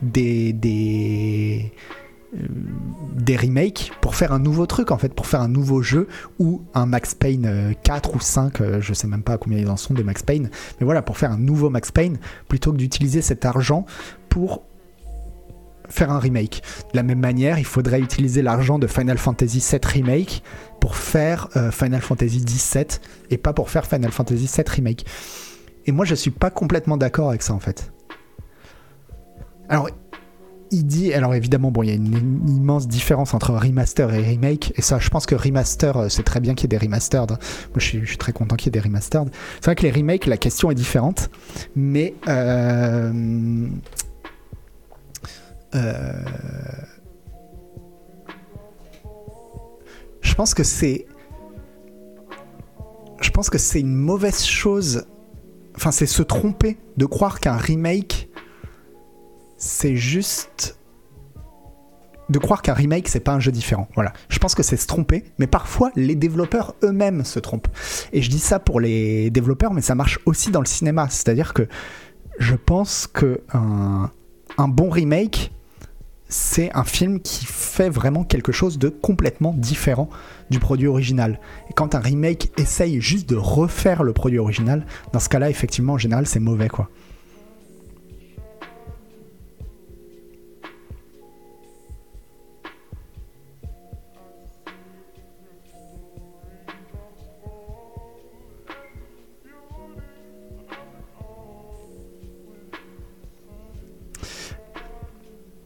des, des, euh, des remakes pour faire un nouveau truc en fait, pour faire un nouveau jeu ou un Max Payne 4 euh, ou 5, euh, je sais même pas combien ils en sont des Max Payne, mais voilà, pour faire un nouveau Max Payne plutôt que d'utiliser cet argent pour faire un remake. De la même manière, il faudrait utiliser l'argent de Final Fantasy VII Remake faire Final Fantasy XVII et pas pour faire Final Fantasy VII Remake. Et moi, je suis pas complètement d'accord avec ça en fait. Alors, il dit, alors évidemment, bon, il y a une, immense différence entre remaster et remake, et ça, je pense que remaster, euh, c'est très bien qu'il y ait des remastered. Moi, je suis, très content qu'il y ait des remastered. C'est vrai que les remakes, la question est différente, mais euh, euh, pense que c'est, je pense que c'est une mauvaise chose. Enfin, c'est se tromper de croire qu'un remake c'est juste de croire qu'un remake c'est pas un jeu différent. Voilà. Je pense que c'est se tromper, mais parfois les développeurs eux-mêmes se trompent. Et je dis ça pour les développeurs, mais ça marche aussi dans le cinéma. C'est-à-dire que je pense que un, bon remake, c'est un film qui fait vraiment quelque chose de complètement différent du produit original. Et quand un remake essaye juste de refaire le produit original, dans ce cas-là, effectivement, en général, c'est mauvais, quoi.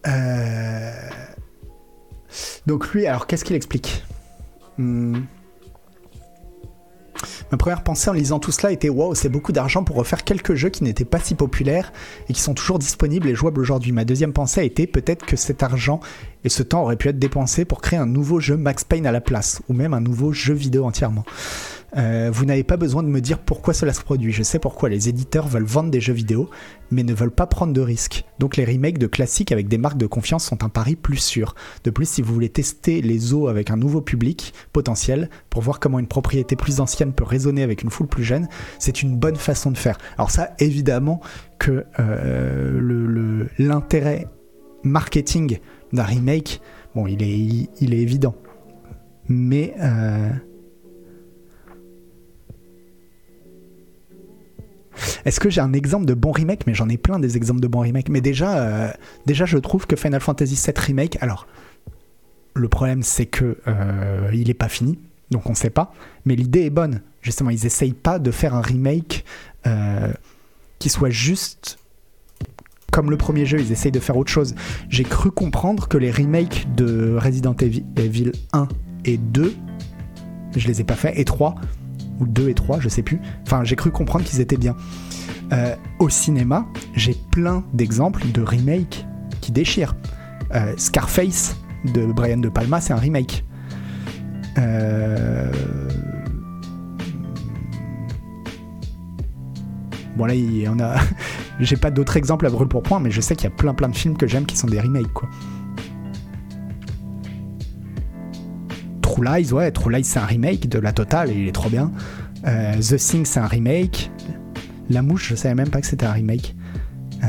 Euh, donc lui, alors qu'est-ce qu'il explique hmm. Ma première pensée en lisant tout cela était waouh, c'est beaucoup d'argent pour refaire quelques jeux qui n'étaient pas si populaires et qui sont toujours disponibles et jouables aujourd'hui. Ma deuxième pensée a été peut-être que cet argent Et ce temps aurait pu être dépensé pour créer un nouveau jeu Max Payne à la place, ou même un nouveau jeu vidéo entièrement. Euh, vous n'avez pas besoin de me dire pourquoi cela se produit. Je sais pourquoi les éditeurs veulent vendre des jeux vidéo, mais ne veulent pas prendre de risques. Donc les remakes de classiques avec des marques de confiance sont un pari plus sûr. De plus, si vous voulez tester les eaux avec un nouveau public potentiel, pour voir comment une propriété plus ancienne peut résonner avec une foule plus jeune, c'est une bonne façon de faire. Alors ça, évidemment que euh, l'intérêt marketing d'un remake, bon, il est, il, est évident. Mais... Euh, Est-ce que j'ai un exemple de bon remake? Mais j'en ai plein des exemples de bons remakes. Mais déjà, euh, déjà, je trouve que Final Fantasy VII Remake. Alors, le problème, c'est que euh, il est pas fini, donc on sait pas. Mais l'idée est bonne. Justement, ils essayent pas de faire un remake qui soit juste comme le premier jeu. Ils essayent de faire autre chose. J'ai cru comprendre que les remakes de Resident Evil 1 et 2, je les ai pas fait, et 3 ou 2 et 3, je sais plus. Enfin, j'ai cru comprendre qu'ils étaient bien. Euh, au cinéma, j'ai plein d'exemples de remakes qui déchirent. Euh, Scarface de Brian De Palma, c'est un remake. Euh... Bon là, il y en a. j'ai pas d'autres exemples à brûle pour point, mais je sais qu'il y a plein plein de films que j'aime qui sont des remakes, quoi. True Lies, ouais, True Lies c'est un remake de la totale et il est trop bien. Euh, The Thing c'est un remake. La Mouche, je savais même pas que c'était un remake. Euh,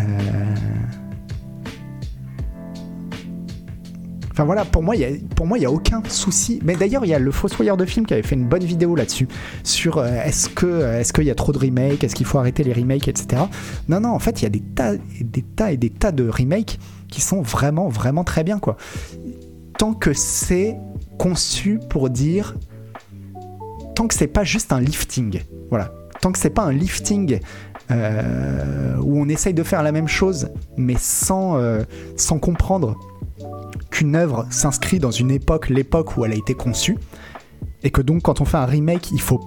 enfin voilà, pour moi, il n'y a, aucun souci. Mais d'ailleurs, il y a le Fossoyeur de film qui avait fait une bonne vidéo là-dessus. Sur euh, est-ce que est-ce qu'il y a trop de remakes, est-ce qu'il faut arrêter les remakes, etc. Non, non, en fait, il y a des tas, des tas et des tas de remakes qui sont vraiment, vraiment très bien, quoi. Tant que c'est conçu pour dire tant que c'est pas juste un lifting, voilà, tant que c'est pas un lifting euh, où on essaye de faire la même chose, mais sans, euh, sans comprendre qu'une œuvre s'inscrit dans une époque, l'époque où elle a été conçue, et que donc quand on fait un remake, il faut,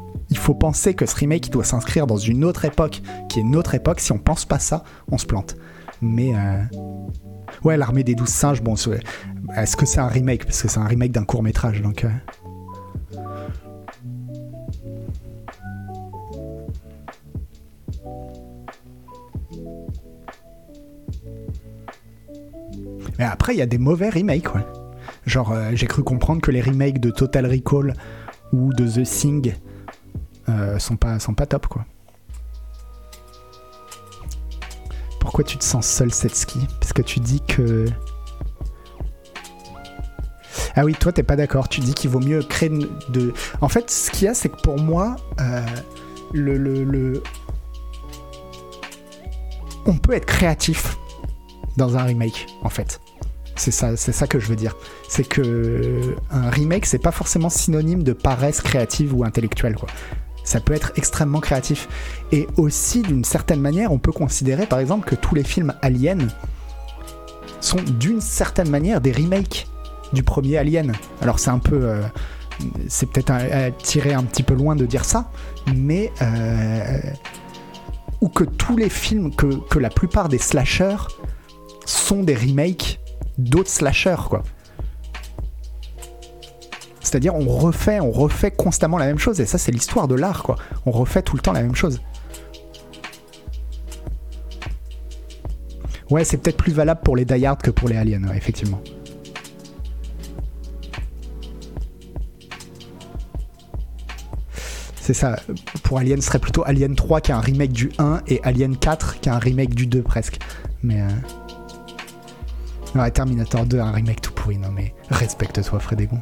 penser que ce remake doit s'inscrire dans une autre époque, qui est notre époque. Si on pense pas ça, on se plante. Mais euh, ouais, l'armée des douze singes, bon, est-ce que c'est un remake? Parce que c'est un remake d'un court métrage, donc. Euh. Mais après, il y a des mauvais remakes, ouais. Genre, euh, j'ai cru comprendre que les remakes de Total Recall ou de The Thing euh, sont, pas, sont pas top, quoi. Pourquoi tu te sens seul, Setski Parce que tu dis que ah oui, toi, t'es pas d'accord. Tu dis qu'il vaut mieux créer de. En fait, ce qu'il y a, c'est que pour moi, euh, le, le, on peut être créatif dans un remake, en fait. C'est ça, c'est ça que je veux dire. C'est que un remake, c'est pas forcément synonyme de paresse créative ou intellectuelle. Ça peut être extrêmement créatif. Et aussi, d'une certaine manière, on peut considérer, par exemple, que tous les films aliens sont d'une certaine manière des remakes du premier Alien. Alors c'est un peu... Euh, c'est peut-être tiré un petit peu loin de dire ça, mais... Euh, ou que tous les films, que, que la plupart des slashers sont des remakes d'autres slashers, quoi. C'est-à-dire on refait, on refait constamment la même chose, et ça c'est l'histoire de l'art, quoi. On refait tout le temps la même chose. Ouais, c'est peut-être plus valable pour les Die Hard que pour les Aliens, effectivement. C'est ça. Pour Alien, ce serait plutôt Alien 3 qui est un remake du 1 et Alien 4 qui est un remake du 2 presque. Mais. Euh... Ouais, Terminator 2, un remake tout pourri. Non, mais respecte-toi, Frédégon.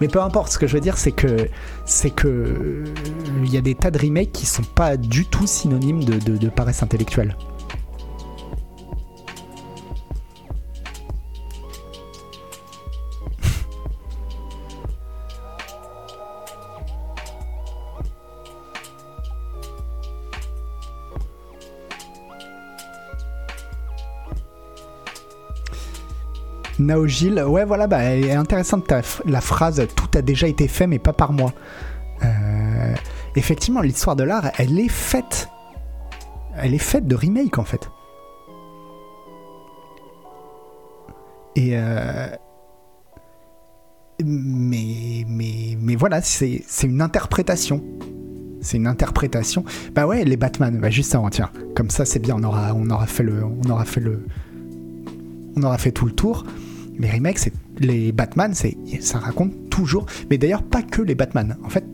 Mais peu importe, ce que je veux dire, c'est que. C'est que. Il y a des tas de remakes qui sont pas du tout synonymes de paresse intellectuelle. Naogil, ouais, voilà, bah, elle est intéressante la phrase Tout a déjà été fait, mais pas par moi. Euh, effectivement, l'histoire de l'art, elle est faite. Elle est faite de remake en fait. Et euh, mais, mais, voilà, c'est c'est une interprétation. C'est une interprétation. Bah ouais, les Batman, bah juste avant, tiens. Comme ça, c'est bien, on aura, on aura fait le, on aura fait le, on aura fait tout le tour. Les remakes, c'est les Batman, c'est ça raconte toujours. Mais d'ailleurs, pas que les Batman. En fait,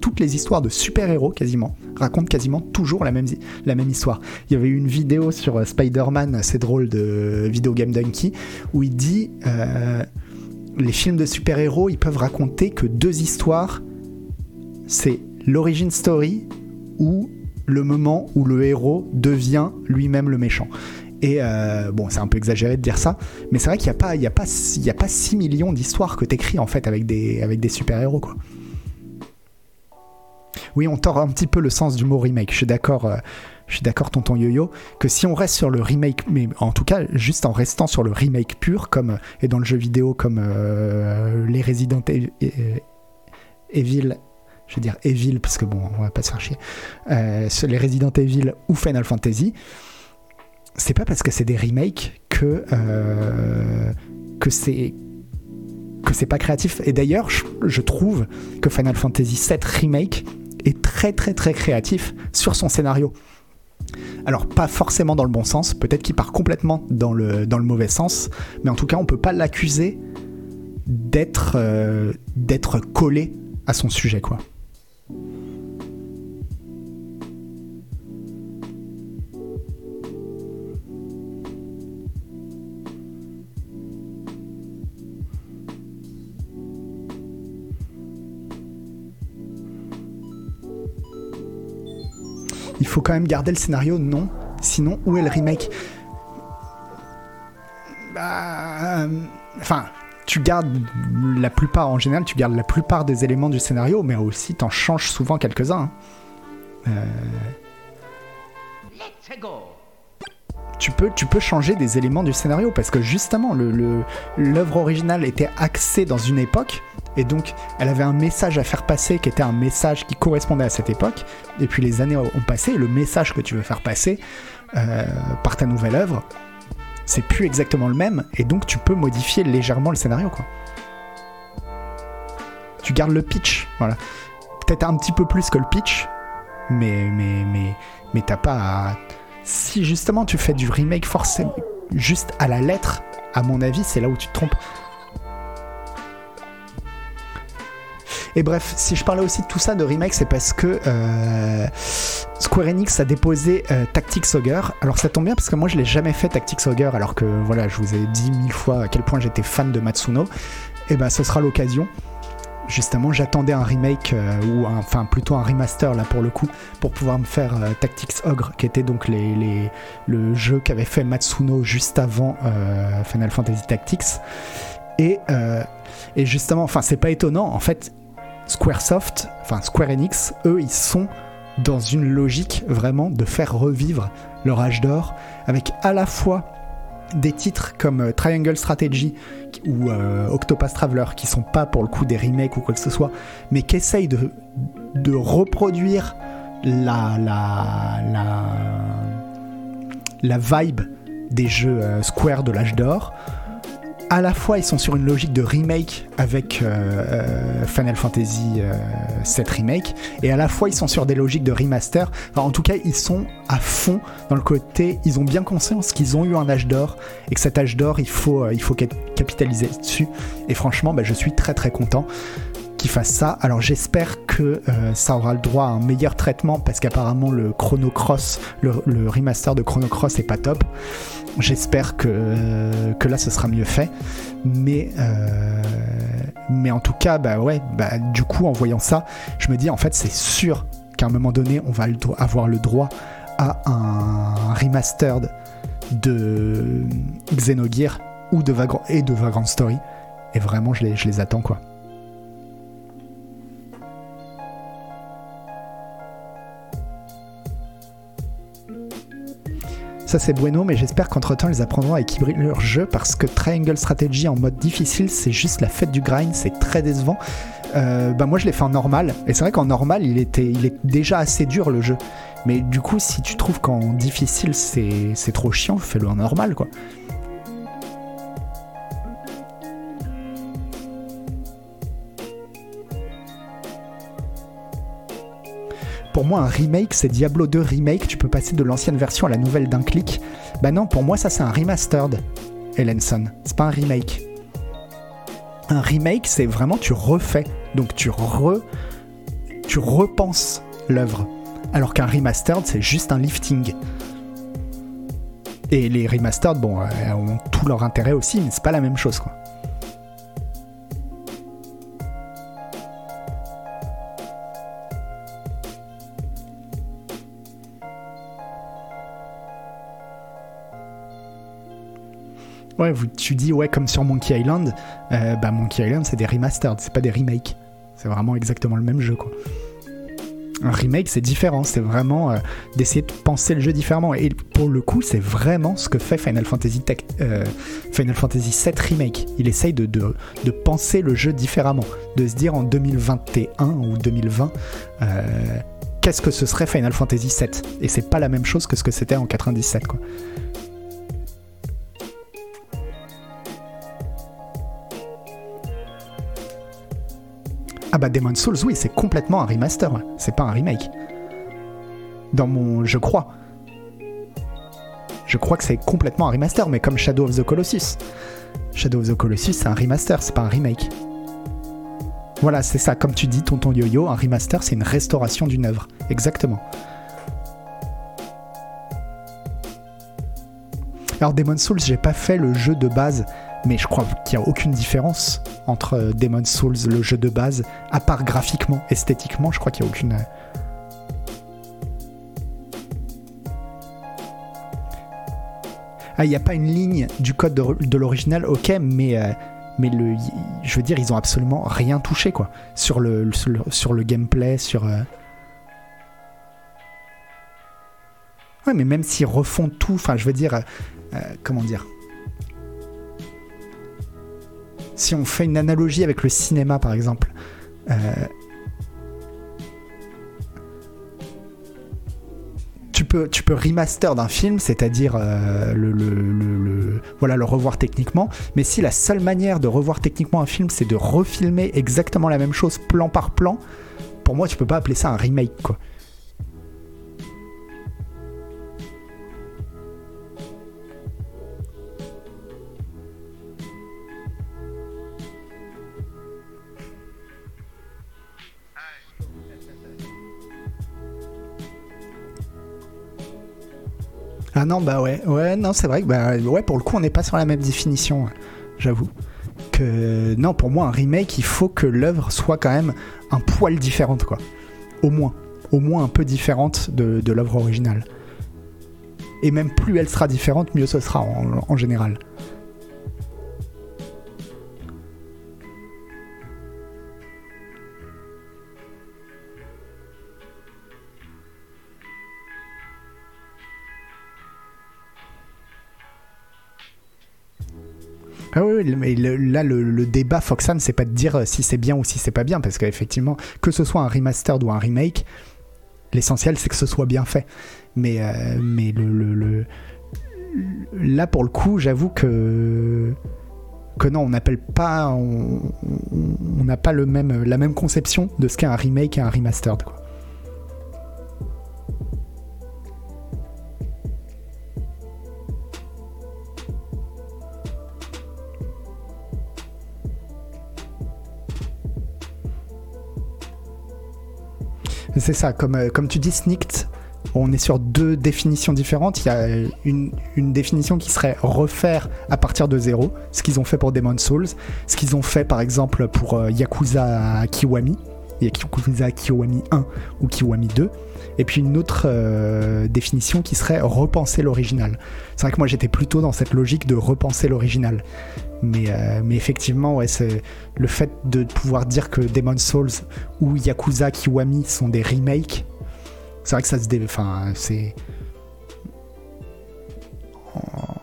toutes les histoires de super-héros quasiment racontent quasiment toujours la même, histoire. Il y avait eu une vidéo sur euh, Spider-Man, assez drôle de Video Game Donkey, où il dit euh, les films de super-héros, ils peuvent raconter que deux histoires. C'est l'origin story ou le moment où le héros devient lui-même le méchant. Et euh, bon, c'est un peu exagéré de dire ça, mais c'est vrai qu'il n'y a, pas, a, a pas 6 millions d'histoires que t'écris en fait avec des, avec des super-héros quoi. Oui, on tord un petit peu le sens du mot remake. Je suis d'accord, euh, je suis d'accord, tonton Yo-Yo, que si on reste sur le remake, mais en tout cas, juste en restant sur le remake pur, comme et dans le jeu vidéo, comme euh, les Resident Evil, je veux dire Evil, parce que bon, on va pas se faire chier, les Resident Evil ou Final Fantasy, c'est pas parce que c'est des remakes que euh, que c'est que c'est pas créatif. Et d'ailleurs, je, trouve que Final Fantasy VII remake est très très très créatif sur son scénario. Alors pas forcément dans le bon sens, peut-être qu'il part complètement dans le, dans le mauvais sens, mais en tout cas on peut pas l'accuser d'être euh, d'être collé à son sujet quoi. Faut quand même garder le scénario, non Sinon, où est le remake? Bah. euh, Enfin, tu gardes la plupart, en général, tu gardes la plupart des éléments du scénario, mais aussi t'en changes souvent quelques-uns. hein. Euh, tu peux, tu peux changer des éléments du scénario parce que justement le- le- l'œuvre originale était axée dans une époque et donc elle avait un message à faire passer qui était un message qui correspondait à cette époque. Et puis les années ont passé le message que tu veux faire passer euh, par ta nouvelle œuvre c'est plus exactement le même. Et donc tu peux modifier légèrement le scénario quoi. Tu gardes le pitch voilà. Peut-être un petit peu plus que le pitch mais mais mais mais t'as pas à si justement tu fais du remake forcément juste à la lettre, à mon avis, c'est là où tu te trompes. Et bref, si je parlais aussi de tout ça de remake, c'est parce que euh, Square Enix a déposé euh, Tactics Ogre. Alors ça tombe bien parce que moi je l'ai jamais fait Tactics Ogre, alors que voilà, je vous ai dit mille fois à quel point j'étais fan de Matsuno. Et ben ce sera l'occasion. Justement, j'attendais un remake euh, ou enfin plutôt un remaster là pour le coup pour pouvoir me faire Tactics Ogre, qui était donc les, le jeu qu'avait fait Matsuno juste avant Final Fantasy Tactics. Et, et justement, enfin c'est pas étonnant, en fait, Squaresoft, enfin Square Enix, eux ils sont dans une logique vraiment de faire revivre leur âge d'or avec à la fois des titres comme euh, Triangle Strategy ou euh, Octopath Traveler qui sont pas pour le coup des remakes ou quoi que ce soit, mais qui essayent de, reproduire la vibe des jeux euh, Square de l'âge d'or. À la fois, ils sont sur une logique de remake avec euh, euh, Final Fantasy euh, 7 Remake, et à la fois, ils sont sur des logiques de remaster. En tout cas, ils sont à fond dans le côté. Ils ont bien conscience qu'ils ont eu un âge d'or et que cet âge d'or, il faut, euh, il faut cap- capitaliser dessus. Et franchement, bah, je suis très très content qu'ils fassent ça. Alors j'espère que euh, ça aura le droit à un meilleur traitement parce qu'apparemment le Chrono Cross, le, le remaster de Chrono Cross est pas top. J'espère que, là ce sera mieux fait. Mais, euh, mais en tout cas, bah ouais, bah, du coup en voyant ça, je me dis en fait c'est sûr qu'à un moment donné on va avoir le droit à un remastered de Xenogear ou de Vagrant et de Vagrant Story. Et vraiment je les attends quoi. Ça c'est bueno, mais j'espère qu'entre temps ils apprendront à équilibrer leur jeu parce que Triangle Strategy en mode difficile, c'est juste la fête du grind, c'est très décevant. Euh, bah moi je l'ai fait en normal, et c'est vrai qu'en normal il était, il est déjà assez dur le jeu. Mais du coup, si tu trouves qu'en difficile c'est c'est trop chiant, fais-le en normal quoi. Pour moi, un remake, c'est Diablo 2 remake. Tu peux passer de l'ancienne version à la nouvelle d'un clic. Bah non, pour moi, ça, c'est un remastered, Ellenson. C'est pas un remake. Un remake, c'est vraiment tu refais. Donc tu re. Tu repenses l'œuvre. Alors qu'un remastered, c'est juste un lifting. Et les remastered, bon, euh, ont tout leur intérêt aussi, mais c'est pas la même chose, quoi. Ouais, tu dis, ouais, comme sur Monkey Island, euh, bah Monkey Island, c'est des remastered, c'est pas des remakes. C'est vraiment exactement le même jeu, quoi. Un remake, c'est différent, c'est vraiment euh, d'essayer de penser le jeu différemment. Et pour le coup, c'est vraiment ce que fait Final Fantasy, Tech, euh, Final Fantasy VII Remake. Il essaye de, de, de, penser le jeu différemment, de se dire en 2021 ou 2020, qu'est-ce que ce serait Final Fantasy VII Et c'est pas la même chose que ce que c'était en 97, quoi. Bah Demon Souls, oui, c'est complètement un remaster, c'est pas un remake. Dans mon... Je crois. Je crois que c'est complètement un remaster, mais comme Shadow of the Colossus. Shadow of the Colossus, c'est un remaster, c'est pas un remake. Voilà, c'est ça, comme tu dis, tonton yo-yo, un remaster, c'est une restauration d'une œuvre. Exactement. Alors Demon Souls, j'ai pas fait le jeu de base mais je crois qu'il n'y a aucune différence entre euh, Demon's Souls, le jeu de base, à part graphiquement, esthétiquement, je crois qu'il n'y a aucune. Euh, ah, il n'y a pas une ligne du code de, l'original, ok, mais, euh, mais le, je veux dire, ils ont absolument rien touché, quoi, sur le, sur le, gameplay, sur. Ouais, mais même s'ils refont tout, enfin, je veux dire, comment dire si on fait une analogie avec le cinéma par exemple, euh, tu peux, tu peux remaster d'un film, c'est-à-dire euh, le, voilà, le revoir techniquement, mais si la seule manière de revoir techniquement un film, c'est de refilmer exactement la même chose plan par plan, pour moi, tu peux pas appeler ça un remake, quoi. Ah non, bah ouais, ouais, non, c'est vrai que bah, ouais, pour le coup, on n'est pas sur la même définition, j'avoue. Que non, pour moi, un remake, il faut que l'œuvre soit quand même un poil différente, quoi. Au moins, au moins un peu différente de, de l'œuvre originale. Et même plus elle sera différente, mieux ce sera en général. Ah oui, mais là, le, débat Foxan, c'est pas de dire euh, si c'est bien ou si c'est pas bien, parce qu'effectivement, que ce soit un remastered ou un remake, l'essentiel c'est que ce soit bien fait. Mais, euh, mais le, là, pour le coup, j'avoue que que non, on n'appelle pas, on n'a pas le même, la même conception de ce qu'est un remake et un remastered. Quoi. C'est ça, comme, euh, comme tu dis, sneaked, on est sur deux définitions différentes. Il y a une, définition qui serait refaire à partir de zéro, ce qu'ils ont fait pour Demon Souls, ce qu'ils ont fait par exemple pour euh, Yakuza Kiwami, Yakuza Kiwami 1 ou Kiwami 2, et puis une autre euh, définition qui serait repenser l'original. C'est vrai que moi j'étais plutôt dans cette logique de repenser l'original. Mais, euh, mais effectivement, ouais, c'est le fait de pouvoir dire que Demon Souls ou Yakuza Kiwami sont des remakes. C'est vrai que ça se dé... Enfin, c'est.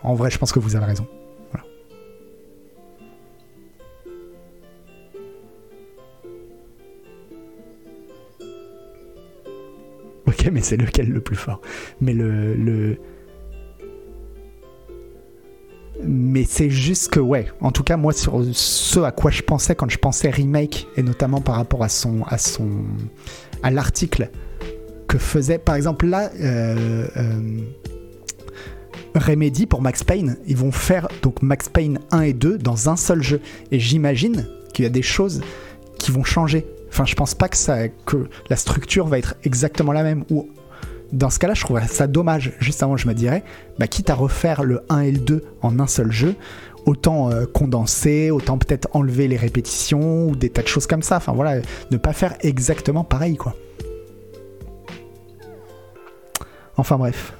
En, vrai, je pense que vous avez raison. Mais c'est lequel le plus fort Mais le, le, mais c'est juste que ouais en tout cas moi sur ce à quoi je pensais quand je pensais remake et notamment par rapport à son à son à l'article que faisait, par exemple là, euh, euh, Remedy pour Max Payne, ils vont faire donc Max Payne 1 et 2 dans un seul jeu. Et j'imagine qu'il y a des choses qui vont changer. Enfin, je pense pas que, ça, que la structure va être exactement la même. Ou dans ce cas-là, je trouverais ça dommage. Juste avant, je me dirais, bah, quitte à refaire le 1 et le 2 en un seul jeu, autant euh, condenser, autant peut-être enlever les répétitions ou des tas de choses comme ça. Enfin voilà, ne pas faire exactement pareil quoi. Enfin bref.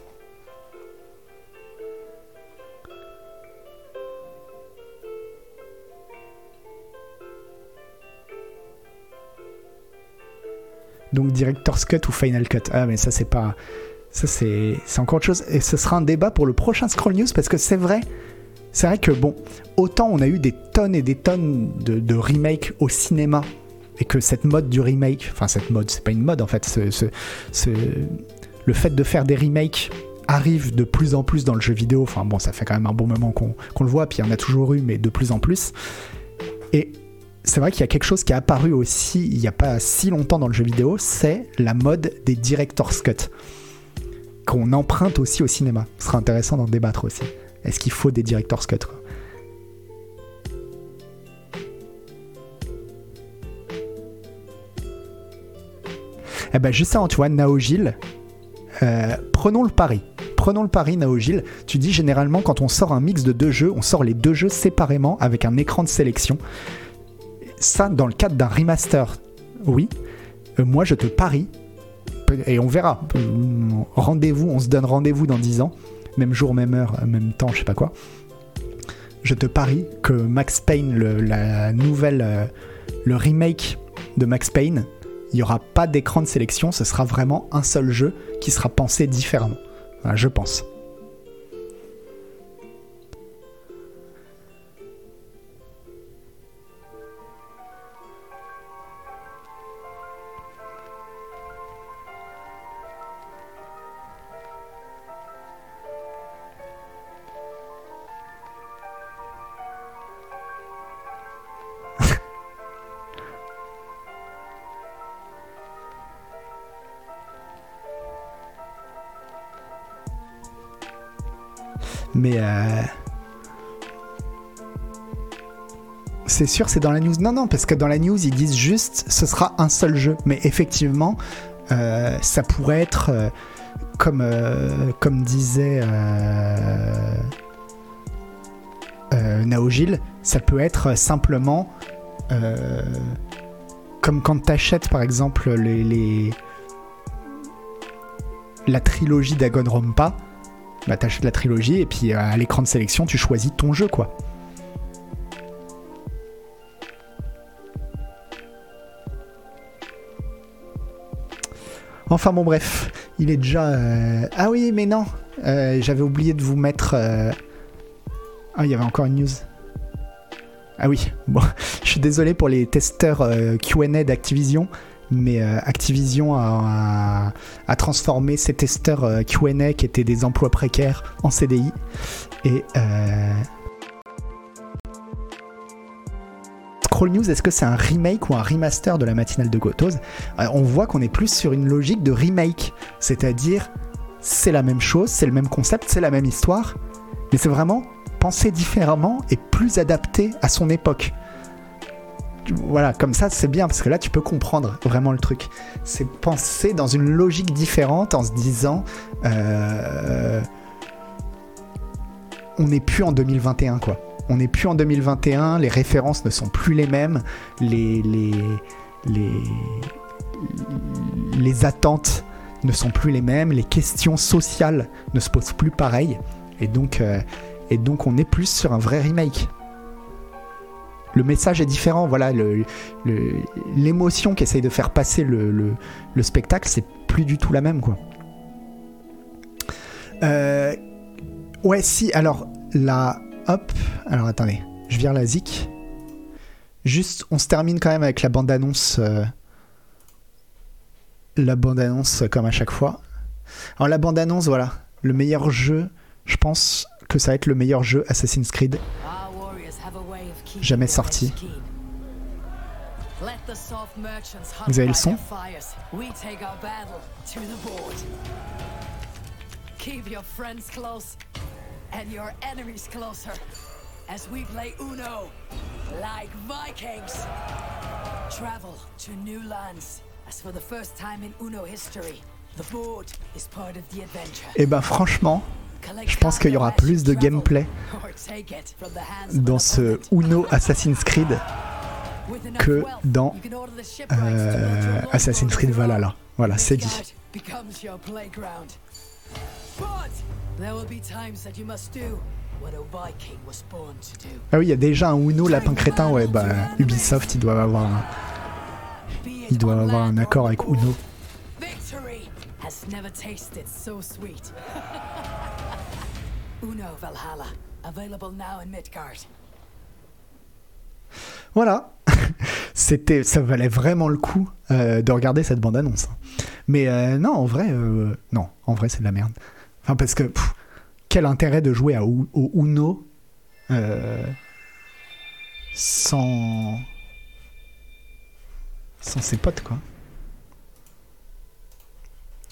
Donc Director's Cut ou Final Cut. Ah mais ça c'est pas... Ça c'est encore autre chose. Et ce sera un débat pour le prochain Scroll News parce que c'est vrai. C'est vrai que bon, autant on a eu des tonnes et des tonnes de, remakes au cinéma et que cette mode du remake, enfin cette mode, c'est pas une mode en fait, le fait de faire des remakes arrive de plus en plus dans le jeu vidéo. Enfin bon, ça fait quand même un bon moment qu'on qu'on le voit, puis il y en a toujours eu, mais de plus en plus. Et c'est vrai qu'il y a quelque chose qui est apparu aussi il n'y a pas si longtemps dans le jeu vidéo, c'est la mode des director's cut qu'on emprunte aussi au cinéma. Ce sera intéressant d'en débattre aussi. Est-ce qu'il faut des director's cut Eh ben justement, tu vois, Naogil, euh, prenons le pari. Prenons le pari, Naogil. Tu dis généralement, quand on sort un mix de deux jeux, on sort les deux jeux séparément avec un écran de sélection. Ça, dans le cadre d'un remaster, oui. Euh, moi, je te parie, et on verra. Rendez-vous, on se donne rendez-vous dans 10 ans, même jour, même heure, même temps, je sais pas quoi. Je te parie que Max Payne, le, la nouvelle, euh, le remake de Max Payne, il n'y aura pas d'écran de sélection, ce sera vraiment un seul jeu qui sera pensé différemment. Je pense. Mais euh... c'est sûr, c'est dans la news. Non, non, parce que dans la news, ils disent juste ce sera un seul jeu. Mais effectivement, euh, ça pourrait être euh, comme, euh, comme disait Naogil, ça peut être simplement comme quand tu achètes par exemple la trilogie d'Agonrompa bah, t'achètes la trilogie et puis à l'écran de sélection, tu choisis ton jeu, quoi. Enfin bon bref, il est déjà... euh, Ah oui mais non, euh, j'avais oublié de vous mettre... euh, Ah il y avait encore une news. Ah oui, bon, je suis désolé pour les testeurs euh, Q&A d'Activision, mais euh, Activision a, transformé ces testeurs euh, Q&A qui étaient des emplois précaires en CDI. Et euh, Scroll News, est-ce que c'est un remake ou un remaster de la matinale de Gotos? On voit qu'on est plus sur une logique de remake, c'est-à-dire c'est la même chose, c'est le même concept, c'est la même histoire, mais c'est vraiment pensé différemment et plus adapté à son époque voilà, comme ça c'est bien parce que là tu peux comprendre vraiment le truc. C'est penser dans une logique différente en se disant euh, on n'est plus en 2021 quoi. On n'est plus en 2021, les références ne sont plus les mêmes, les, les, les, les attentes ne sont plus les mêmes, les questions sociales ne se posent plus pareil. Et donc, euh, et donc on est plus sur un vrai remake le message est différent. Voilà, l'émotion qu'essaye de faire passer le, le- le spectacle, c'est plus du tout la même, quoi. Euh, ouais, si. Alors, la. Hop. Alors, attendez. Je vire la zik. Juste, on se termine quand même avec la bande-annonce. euh, la bande-annonce, comme à chaque fois. Alors, la bande-annonce, voilà. Le meilleur jeu, je pense que ça va être le meilleur jeu Assassin's Creed. Jamais sorti. Vous avez le son Keep your friends close and your enemies closer as we play Uno like Vikings. Travel to new lands as for the first time in Uno history. The board is part of the adventure. Et ben franchement, je pense qu'il y aura plus de gameplay dans ce Uno Assassin's Creed que dans euh, Assassin's Creed Valhalla. Voilà, c'est dit. Ah oui, il y a déjà un Uno lapin crétin, ouais, bah Ubisoft, ils doivent avoir ils doivent avoir un accord avec Uno. Uno Valhalla, available now in Midgard. Voilà, c'était, ça valait vraiment le coup euh, de regarder cette bande-annonce. Mais euh, non, en vrai, euh, non, en vrai, c'est de la merde. Enfin, parce que quel intérêt de jouer à, au Uno sans sans ses potes, quoi.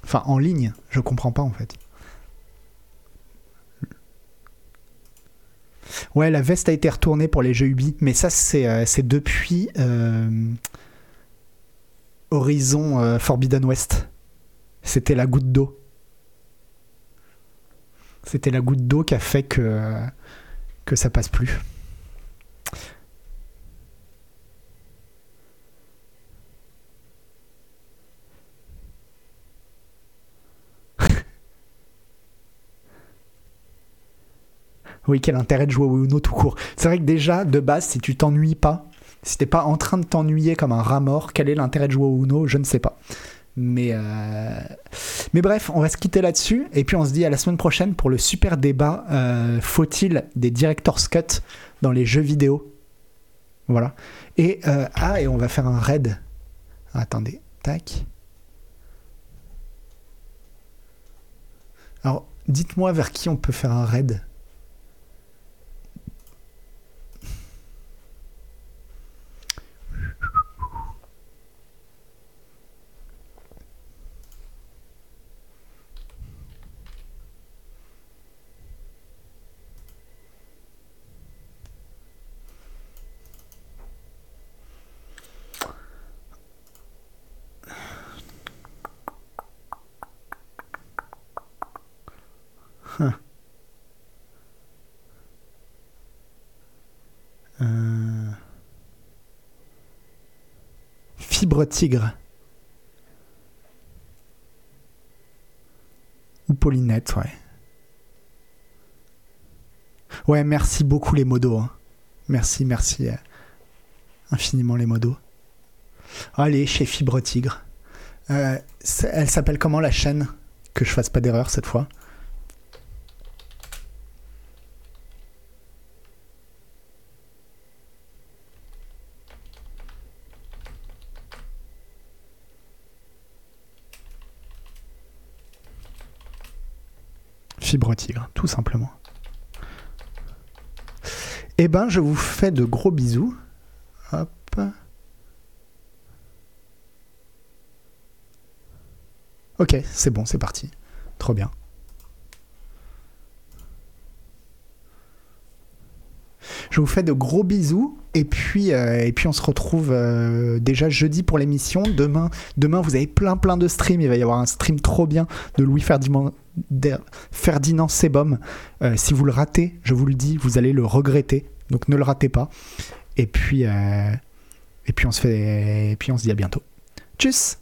Enfin, en ligne, je comprends pas en fait. Ouais, la veste a été retournée pour les jeux Ubi, mais ça, c'est euh, depuis euh, Horizon euh, Forbidden West. C'était la goutte d'eau. C'était la goutte d'eau qui a fait que, que ça passe plus. Oui, quel intérêt de jouer au Uno tout court. C'est vrai que déjà, de base, si tu t'ennuies pas, si t'es pas en train de t'ennuyer comme un rat mort, quel est l'intérêt de jouer au Uno? Je ne sais pas. Mais, euh, mais bref, on va se quitter là-dessus. Et puis on se dit à la semaine prochaine pour le super débat euh, faut-il des director's cut dans les jeux vidéo? Voilà. Et, euh, ah, et on va faire un raid. Attendez, tac. Alors, dites-moi vers qui on peut faire un raid. Euh, fibre tigre. Ou Paulinette, ouais. Ouais, merci beaucoup les modos. Hein. Merci, merci euh, infiniment les modos. Allez, chez Fibre Tigre. Euh, elle s'appelle comment la chaîne? Que je fasse pas d'erreur cette fois. Tigre, tout simplement. Eh ben, je vous fais de gros bisous. Hop. Ok, c'est bon, c'est parti. Trop bien. Je vous fais de gros bisous et puis, euh, et puis on se retrouve euh, déjà jeudi pour l'émission. Demain, demain, vous avez plein plein de streams. Il va y avoir un stream trop bien de Louis Ferdinand, Ferdinand Sebum. Euh, si vous le ratez, je vous le dis, vous allez le regretter. Donc ne le ratez pas. Et puis, et puis on se fait, et puis on se dit à bientôt. Tchuss